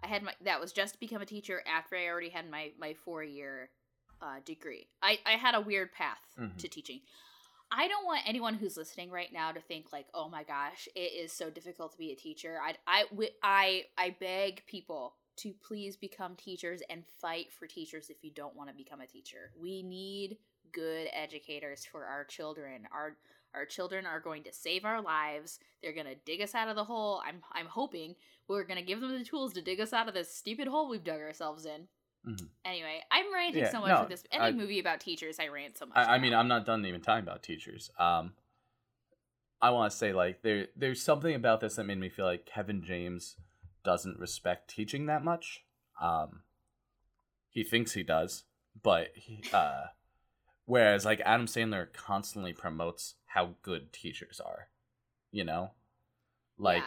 B: I had my that was just to become a teacher after I already had my my four year uh, degree. I I had a weird path mm-hmm. to teaching. I don't want anyone who's listening right now to think like, "Oh my gosh, it is so difficult to be a teacher." I I I I beg people to please become teachers and fight for teachers if you don't want to become a teacher. We need good educators for our children. Our our children are going to save our lives. They're going to dig us out of the hole. I'm I'm hoping we're going to give them the tools to dig us out of this stupid hole we've dug ourselves in. Mm-hmm. Anyway, I'm ranting yeah, so much no, with this. Any I, movie about teachers, I rant so much.
A: I, I, mean, I'm not done even talking about teachers. Um, I want to say like there there's something about this that made me feel like Kevin James doesn't respect teaching that much. Um, he thinks he does, but he, uh, whereas like Adam Sandler constantly promotes how good teachers are, you know, like,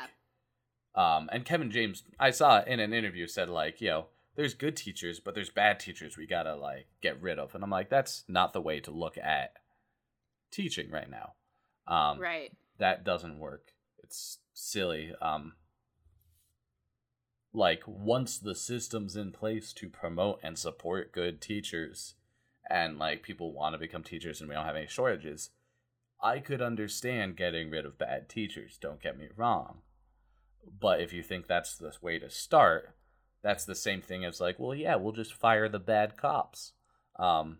A: yeah. um, and Kevin James, I saw in an interview said like, you know, there's good teachers, but there's bad teachers we gotta like get rid of, and I'm like, that's not the way to look at teaching right now. Um,
B: right.
A: That doesn't work. It's silly. Um, like once the system's in place to promote and support good teachers and like people want to become teachers and we don't have any shortages i could understand getting rid of bad teachers don't get me wrong but if you think that's the way to start that's the same thing as like well yeah we'll just fire the bad cops. Um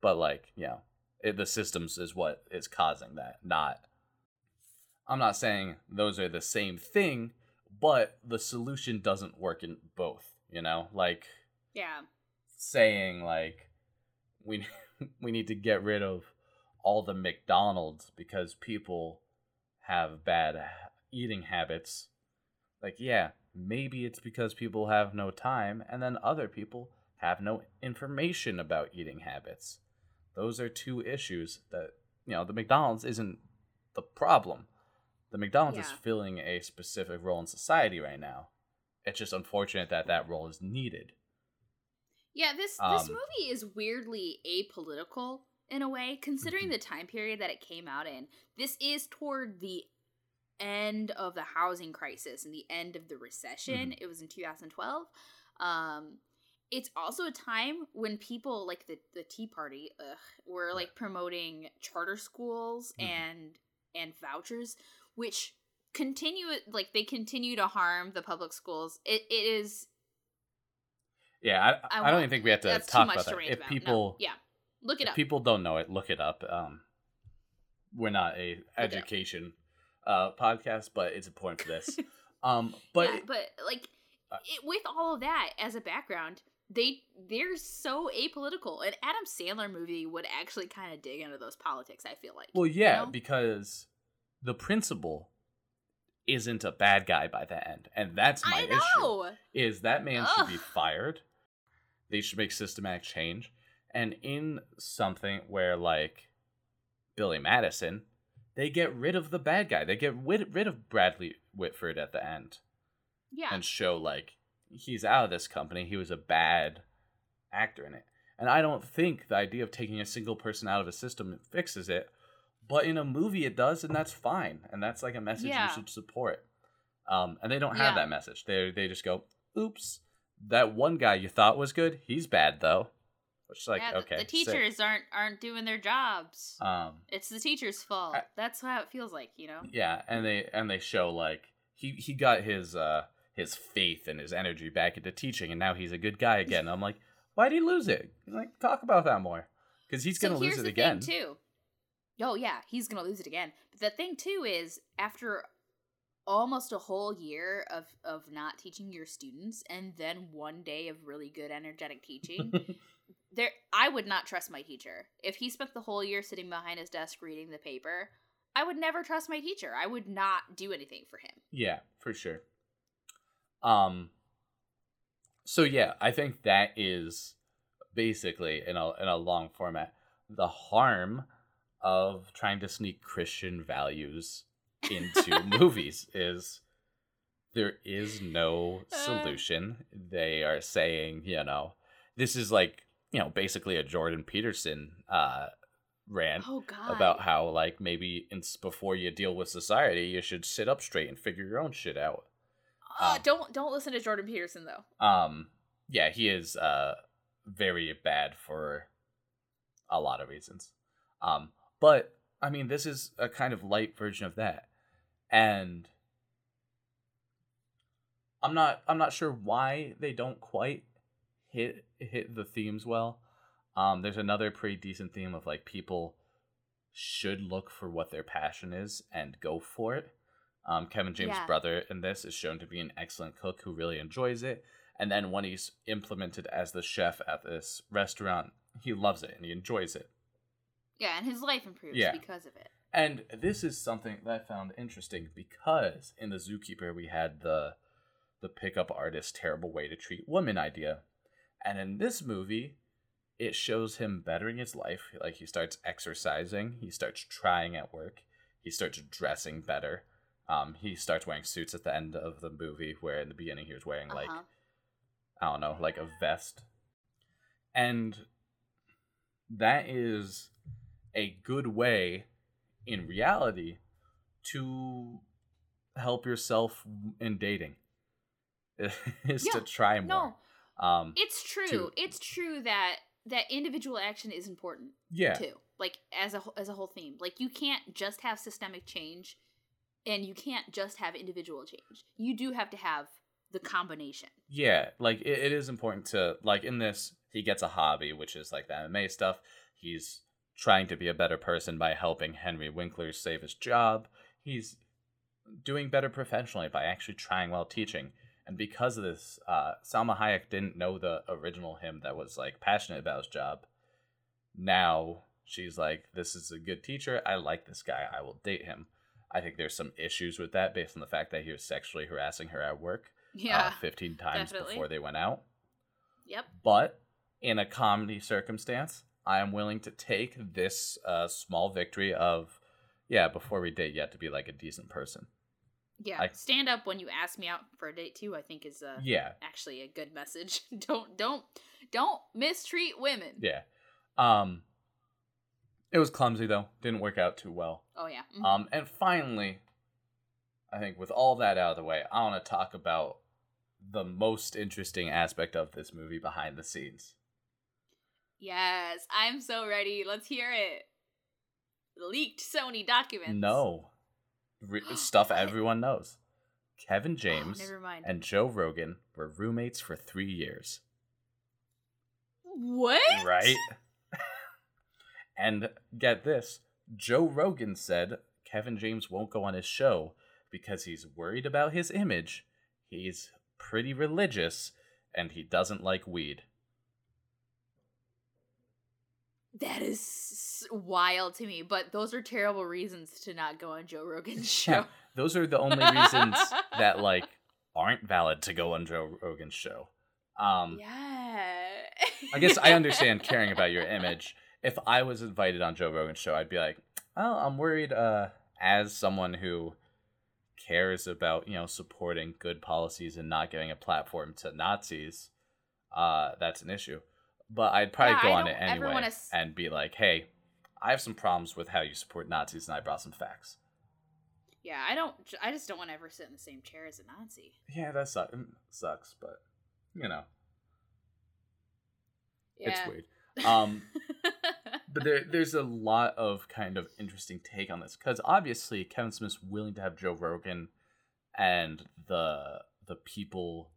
A: but like you know it, the systems is what is causing that not i'm not saying those are the same thing but the solution doesn't work in both you know? Like
B: yeah.
A: saying like we [laughs] we need to get rid of all the mcdonald's because people have bad eating habits. Like yeah maybe it's because people have no time and then other people have no information about eating habits those are two issues that you know the mcdonald's isn't the problem the McDonald's yeah. is filling a specific role in society right now. It's just unfortunate that that role is needed.
B: Yeah, this um, this movie is weirdly apolitical in a way, considering mm-hmm. the time period that it came out in. This is toward the end of the housing crisis and the end of the recession. Mm-hmm. It was in 2012. Um, it's also a time when people like the the Tea Party ugh, were like promoting charter schools mm-hmm. and and vouchers, which continue like they continue to harm the public schools. It it is.
A: Yeah, I, I, I don't even think we have to talk about that. If
B: about.
A: people,
B: no. yeah, look it up.
A: People don't know it. Look it up. Um, we're not a education uh podcast, but it's important for this. [laughs] um, but
B: yeah, but like uh, it, with all of that as a background, they they're so apolitical. An Adam Sandler movie would actually kind of dig into those politics. I feel like.
A: Well, yeah, you know? because the principal isn't a bad guy by the end, and that's my issue. Is that man Ugh. should be fired? They should make systematic change, and in something where like Billy Madison, they get rid of the bad guy. They get rid of Bradley Whitford at the end.
B: Yeah,
A: and show like he's out of this company. He was a bad actor in it. And I don't think the idea of taking a single person out of a system fixes it. But in a movie, it does, and that's fine. And that's like a message yeah. you should support. Um, and they don't have yeah. that message. They they just go, "Oops, that one guy you thought was good, he's bad though." Which is like, yeah, okay,
B: the, teachers sick. aren't aren't doing their jobs. Um, it's the teacher's fault. I, that's how it feels like, you know.
A: Yeah, and they and they show like he he got his uh his faith and his energy back into teaching, and now he's a good guy again. I'm like, why did he lose it? Like, talk about that more, because he's gonna lose it again
B: too. Oh yeah, he's gonna lose it again. But the thing too is after almost a whole year of of not teaching your students and then one day of really good energetic teaching [laughs] there i would not trust my teacher if he spent the whole year sitting behind his desk reading the paper i would never trust my teacher i would not do anything for him
A: yeah for sure um so yeah i think that is basically in a in a long format the harm of trying to sneak Christian values into [laughs] movies is there is no
B: Uh.
A: solution. They are saying, you know, this is like, you know, basically a Jordan Peterson uh rant
B: Oh
A: about how like maybe in, before you deal with society, you should sit up straight and figure your own shit out.
B: Uh,
A: um,
B: don't don't listen to Jordan Peterson though.
A: Um, yeah, he is uh very bad for a lot of reasons. Um, but I mean, this is a kind of light version of that, and I'm not I'm not sure why they don't quite hit hit the themes well. Um, there's another pretty decent theme of like people should look for what their passion is and go for it. Um, Kevin James'
B: Yeah.
A: brother in this is shown to be an excellent cook who really enjoys it. And then when he's implemented as the chef at this restaurant, he loves it and he enjoys it.
B: Yeah, and his life improves
A: Yeah.
B: because of it.
A: And this is something that I found interesting because in the Zookeeper we had the the pickup artist terrible way to treat women idea. And in this movie, it shows him bettering his life. Like he starts exercising, he starts trying at work, he starts dressing better. Um, he starts wearing suits at the end of the movie, where in the beginning he was wearing like
B: Uh-huh.
A: I don't know, like a vest. And that is a good way in reality to help yourself in dating. [laughs] is to try more.
B: No,
A: Um
B: it's true.
A: to-
B: It's true that that individual action is important
A: yeah.
B: too. Like as a as a whole theme. Like you can't just have systemic change, and you can't just have individual change. You do have to have the combination.
A: Yeah, like it, it is important to like in this he gets a hobby which is like the MMA stuff. He's trying to be a better person by helping Henry Winkler save his job. He's doing better professionally by actually trying while teaching. And because of this, uh, Salma Hayek didn't know the original him that was like passionate about his job. Now she's like, "This is a good teacher. I like this guy. I will date him." I think there's some issues with that based on the fact that he was sexually harassing her at work
B: Yeah.
A: uh, 15 times
B: definitely.
A: before they went out.
B: yep.
A: But in a comedy circumstance, I am willing to take this uh, small victory of, yeah, before we date, you have to be like a decent person.
B: Yeah.
A: I-
B: Stand up when you ask me out for a date too. I think is uh,
A: Yeah,
B: actually a good message. [laughs] don't don't don't mistreat women.
A: yeah. Um, it was clumsy though. Didn't work out too well.
B: Oh yeah. Mhm.
A: Um, and finally, I think with all that out of the way, I want to talk about the most interesting aspect of this movie behind the scenes.
B: yes, I'm so ready. Let's hear it. Leaked Sony documents.
A: No, Re- [gasps] stuff everyone knows. Kevin
B: Oh, [gasps]
A: James
B: mind.
A: and Joe Rogan were roommates for three years.
B: what?
A: Right? [laughs] and get this Joe Rogan said Kevin James won't go on his show because he's worried about his image. He's pretty religious and he doesn't like weed.
B: That is wild to me. But those are terrible reasons to not go on Joe Rogan's [laughs] show.
A: Yeah, [laughs] those are the only reasons that like aren't valid to go on Joe Rogan's show. Um
B: yeah.
A: I guess I understand [laughs] caring about your image. If I was invited on Joe Rogan's show, I'd be like, "Oh, I'm worried uh as someone who cares about, you know, supporting good policies and not giving a platform to Nazis, uh that's an issue." But I'd probably
B: Yeah,
A: go
B: I
A: on it anyway
B: s-
A: and be like, "Hey, I have some problems with how you support Nazis and I brought some facts."
B: Yeah, I don't. I just don't want to ever sit in the same chair as a Nazi.
A: Yeah, that suck- mm, sucks, but you know,
B: Yeah.
A: it's weird. Um [laughs] but there there's a lot of kind of interesting take on this because obviously Kevin Smith's willing to have Joe Rogan and the the people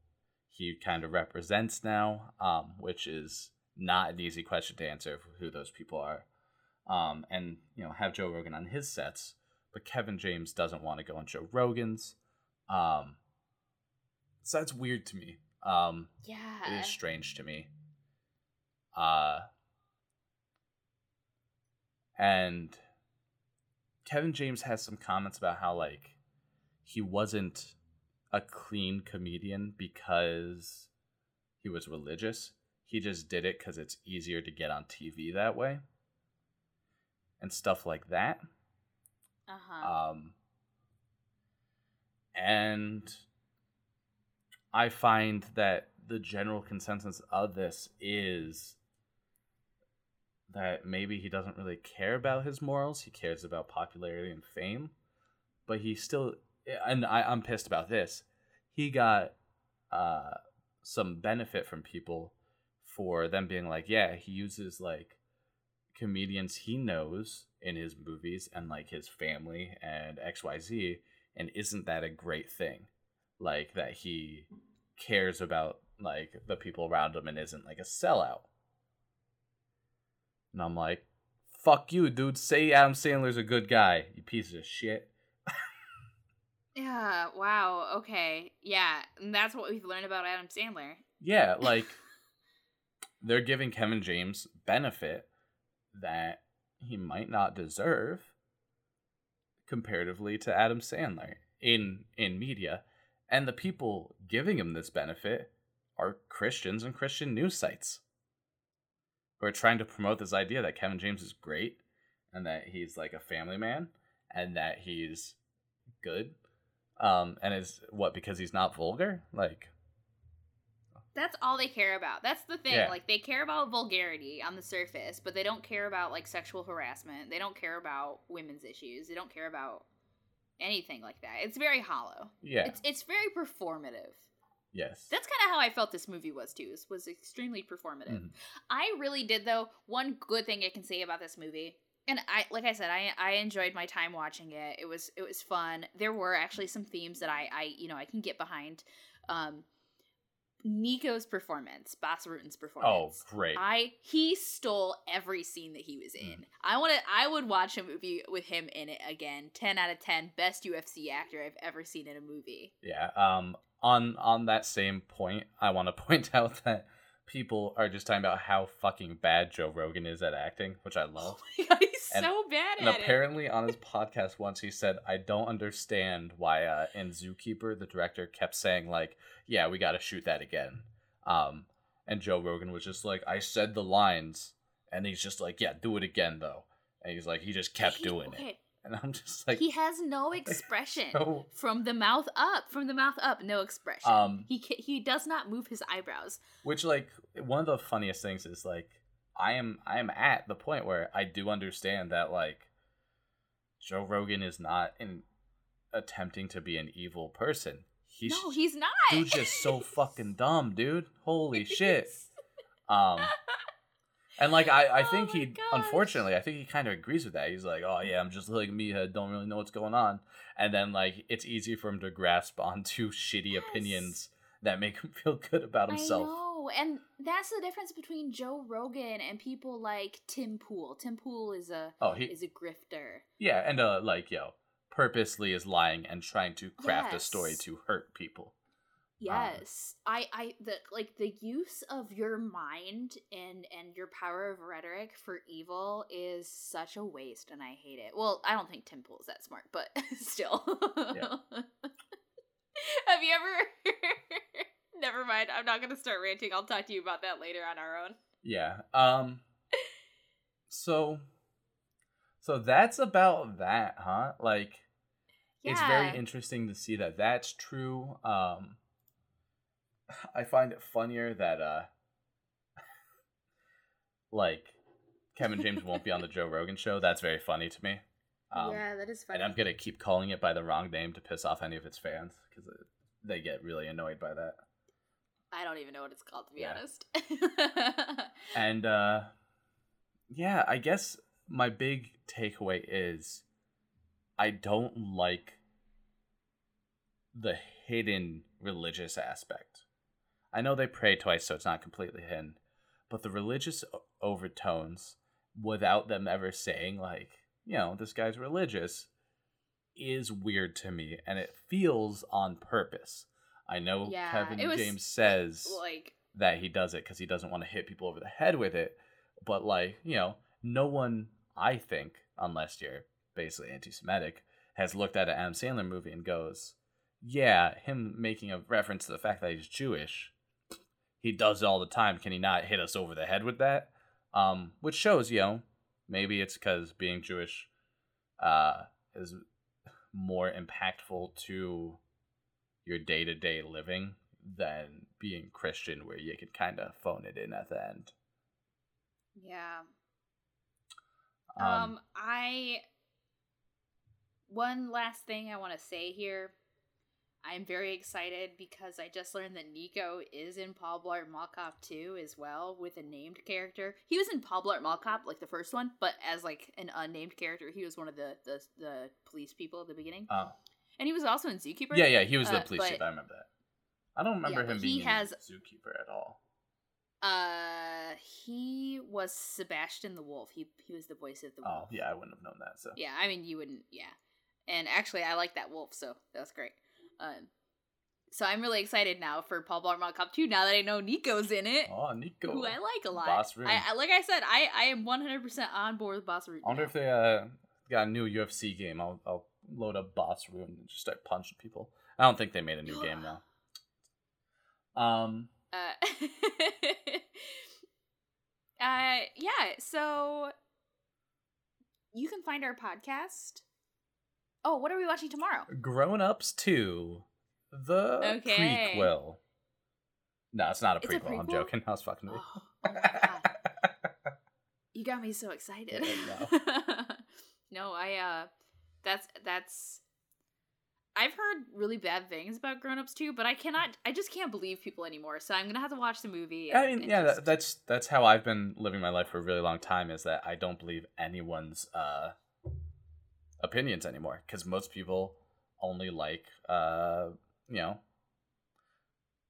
A: he kind of represents now, um, which is not an easy question to answer who those people are. Um, and you know, have Joe Rogan on his sets, but Kevin James doesn't want to go on Joe Rogan's. Um, so that's weird to me. Um,
B: yeah.
A: is strange to me. Uh and Kevin James has some comments about how like he wasn't a clean comedian because he was religious. He just did it cuz it's easier to get on TV that way. and stuff like that.
B: Uh-huh.
A: Um, and I find that the general consensus of this is that maybe he doesn't really care about his morals. He cares about popularity and fame, but he still. And I, I'm pissed about this. He got uh, some benefit from people for them being like, yeah, he uses like comedians he knows in his movies and like his family and XYZ and isn't that a great thing like that he cares about like the people around him and isn't like a sellout and I'm like fuck you dude say Adam Sandler's a good guy you piece of shit
B: yeah, wow. Okay. Yeah, and that's what we've learned about Adam Sandler.
A: yeah like they're giving Kevin James benefit that he might not deserve comparatively to Adam Sandler in in media. And the people giving him this benefit are Christians and Christian news sites who are trying to promote this idea that Kevin James is great and that he's like a family man and that he's good um and is what because he's not vulgar? Like
B: That's all they care about. That's the thing.
A: Yeah.
B: Like they care about vulgarity on the surface, but they don't care about like sexual harassment. They don't care about women's issues. They don't care about anything like that. It's very hollow.
A: yeah
B: It's it's very performative.
A: yes
B: That's kind of how I felt this movie was too. Was, was extremely performative.
A: Mhm.
B: I really did though. One good thing I can say about this movie, and I like I said, I I enjoyed my time watching it. It was it was fun. There were actually some themes that I I you know I can get behind. Um, Nico's performance, Bas Rutten's performance.
A: oh great
B: I he stole every scene that he was in. I want to. I would watch a movie with him in it again. Ten out of ten, best UFC actor I've ever seen in a movie.
A: Yeah. Um. On on that same point, I want to [laughs] point out that people are just talking about how fucking bad Joe Rogan is at acting, which I [laughs] love.
B: Oh [laughs] god, he's
A: And-
B: so bad
A: and
B: at it.
A: apparently, on his [laughs] podcast once, he said, "I don't understand why uh, in Zookeeper the director kept saying like, yeah, we got to shoot that again." Um. And Joe Rogan was just like, "I said the lines," and he's just like, "Yeah, do it again though." And he's like, he just kept
B: He-
A: doing it,
B: okay,
A: and I'm just like,
B: he has no [laughs] expression from the mouth up. From the mouth up, no expression.
A: Um,
B: he he does not move his eyebrows.
A: Which like one of the funniest things is like I am I am at the point where I do understand that like Joe Rogan is not in attempting to be an evil person. He's
B: no, he's not.
A: dude's just so [laughs] fucking dumb, dude. Holy [laughs] shit. Um and like I, I
B: Oh
A: think
B: my
A: he
B: gosh.
A: unfortunately I think he kind of agrees with that. He's like, "Oh yeah, I'm just like me, I don't really know what's going on." And then like it's easy for him to grasp onto [laughs] shitty
B: Yes.
A: opinions that make him [laughs] feel good about himself.
B: I know, and that's the difference between Joe Rogan and people like Tim Pool. Tim Pool is a
A: Oh, he
B: is a grifter.
A: Yeah, and uh, like yo, purposely is lying and trying to craft a story to hurt people.
B: Yes, I, I, the like the use of your mind and and your power of rhetoric for evil is such a waste, and I hate it. Well, I don't think Tim Pool is that smart, but [laughs] still.
A: Yeah. [laughs]
B: Have you ever? [laughs] Never mind. I'm not gonna start ranting. I'll talk to you about that later on our own.
A: Yeah. Um. So. So that's about that, huh? Like, it's very interesting to see that that's true. Um. I find it funnier that uh. [laughs] like, Kevin James won't be on the [laughs] Joe Rogan show. That's very funny to me. Um,
B: yeah, that is funny.
A: And I'm gonna keep calling it by the wrong name to piss off any of its fans because they get really annoyed by that.
B: I don't even know what it's called to be
A: Yeah.
B: honest. [laughs]
A: And uh yeah, I guess my big takeaway is I don't like the hidden religious aspect. I know they pray twice so it's not completely hidden, but the religious overtones without them ever saying like, you know, this guy's religious is weird to me and it feels on purpose. I know
B: Yeah,
A: Kevin James says
B: like
A: that he does it because he doesn't want to hit people over the head with it. But like, you know, no one I think, unless you're basically anti-Semitic, has looked at an Adam Sandler movie and goes, "Yeah, him making a reference to the fact that he's Jewish, he does it all the time. Can he not hit us over the head with that?" Um, which shows, you know, Maybe it's because being Jewish uh, is more impactful to your day to day living than being Christian, where you can kind of phone it in at the end.
B: Yeah. Um, um I one last thing I want to say here. I'm very excited because I just learned that Nico is in Paul Blart Mall Cop 2 as well with a named character. He was in Paul Blart Mall Cop, like the first one, but as like an unnamed character. He was one of the the, the police people at the beginning.
A: Oh.
B: And he was also in Zookeeper.
A: Yeah, yeah, he was the uh, police chief. I remember that. I don't remember yeah, him being he has, Zookeeper at all.
B: Uh, he was Sebastian the Wolf. He he was the voice of the
A: wolf. Oh yeah, I wouldn't have known that. So
B: yeah, I mean you wouldn't. Yeah, and actually I like that wolf, so that was great. Um, so I'm really excited now for Paul Blart Cop 2 now that I know Nico's in it.
A: Oh, Nico.
B: Who I like a lot. Bas I, I, like I said, I, I am 100% on board with Bas Rutten.
A: I wonder now. if they uh, got a new UFC game. I'll, I'll load up Bas Rutten and just start punching people. I don't think they made a new game though. [gasps] Um.
B: Uh, [laughs] uh, yeah. So you can find our podcast. Oh, what are we watching tomorrow?
A: Grown Ups Two, the okay. prequel. No, it's not a, prequel. a prequel. I'm joking. [laughs] I was fucking with. Oh, oh
B: you got me so excited. no. [laughs] no, I uh that's that's I've heard really bad things about Grown Ups too, but I cannot. I just can't believe people anymore. So I'm gonna have to watch the movie.
A: And, I mean, yeah, just... that's that's how I've been living my life for a really long time. Is that I don't believe anyone's uh, opinions anymore because most people only like uh, you know.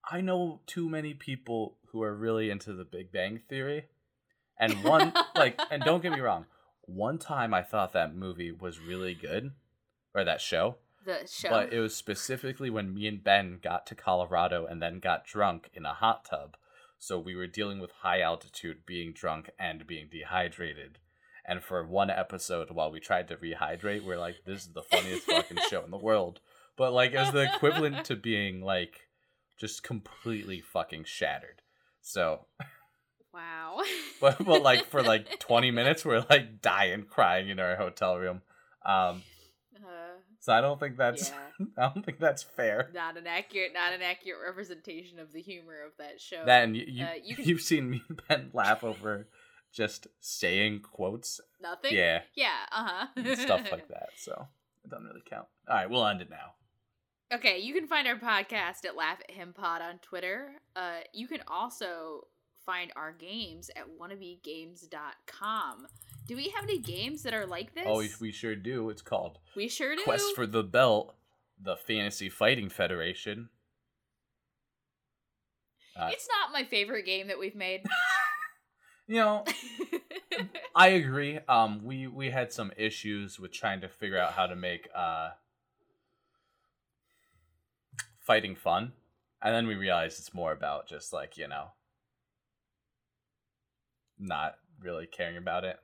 A: I know too many people who are really into the Big Bang Theory, and one [laughs] like, and don't get me wrong, one time I thought that movie was really good, or that show
B: the show.
A: But it was specifically when me and Ben got to Colorado and then got drunk in a hot tub. So we were dealing with high altitude, being drunk and being dehydrated. And for one episode, while we tried to rehydrate, we are like, this is the funniest fucking show in the world. But like, was the equivalent to being like just completely fucking shattered. So.
B: Wow. [laughs]
A: but, but like for like 20 minutes, we're like dying crying in our hotel room. Um, so I don't think that's yeah. [laughs] I don't think that's fair.
B: Not an accurate, not an accurate representation of the humor of that show.
A: Then you, you, uh, you can... you've seen me and [laughs] Ben laugh over just saying quotes.
B: Nothing.
A: Yeah.
B: Yeah. Uh
A: huh. stuff like [laughs] that. So it doesn't really count. All right, we'll end it now.
B: Okay, you can find our podcast at Laugh at Him Pod on Twitter. Uh, you can also find our games at wannabegames.com. Do we have any games that are like this?
A: Oh, we sure do. It's called
B: We sure do.
A: Quest for the Belt, the Fantasy Fighting Federation.
B: Uh, it's not my favorite game that we've made. [laughs]
A: you know, [laughs] I agree. Um, we we had some issues with trying to figure out how to make uh fighting fun, and then we realized it's more about just like you know not really caring about it.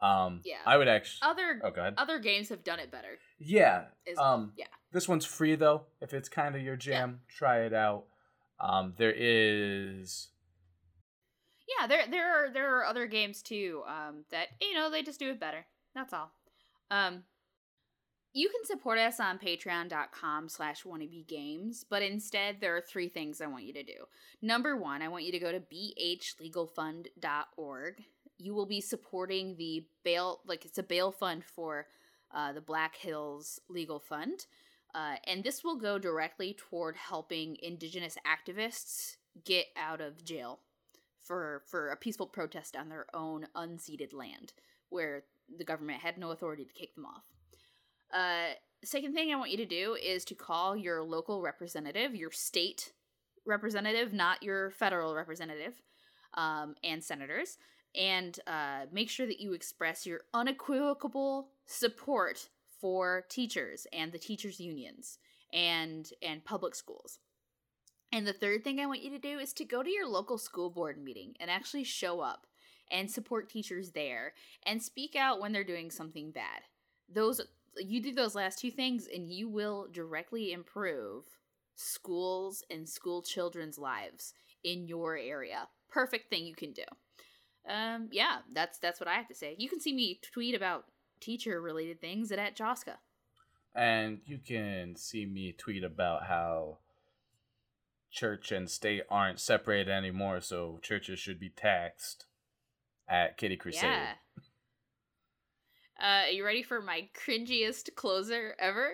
A: Um, yeah, I would actually
B: other oh, go ahead. other games have done it better.
A: Yeah, um, yeah. This one's free though. If it's kind of your jam, yeah. try it out. Um, there is.
B: Yeah, there there are there are other games too. Um, that you know they just do it better. That's all. Um, you can support us on patreon.com slash wannabegames, but instead there are three things I want you to do. Number one, I want you to go to bhlegalfund.org you will be supporting the bail like it's a bail fund for uh, the black hills legal fund uh, and this will go directly toward helping indigenous activists get out of jail for for a peaceful protest on their own unceded land where the government had no authority to kick them off uh, second thing i want you to do is to call your local representative your state representative not your federal representative um, and senators and uh, make sure that you express your unequivocal support for teachers and the teachers unions and and public schools. And the third thing I want you to do is to go to your local school board meeting and actually show up and support teachers there and speak out when they're doing something bad. Those you do those last two things and you will directly improve schools and school children's lives in your area. Perfect thing you can do. Um, yeah, that's that's what I have to say. You can see me tweet about teacher related things at, at Joska.
A: And you can see me tweet about how church and state aren't separated anymore, so churches should be taxed at Kitty Crusade.
B: Yeah. Uh, are you ready for my cringiest closer ever?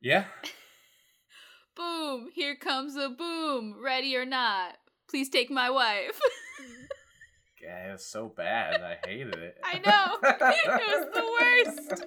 A: Yeah. [laughs]
B: boom! Here comes a boom. Ready or not? Please take my wife. [laughs]
A: yeah, it was so bad. I hated it.
B: I know. [laughs] it was the worst.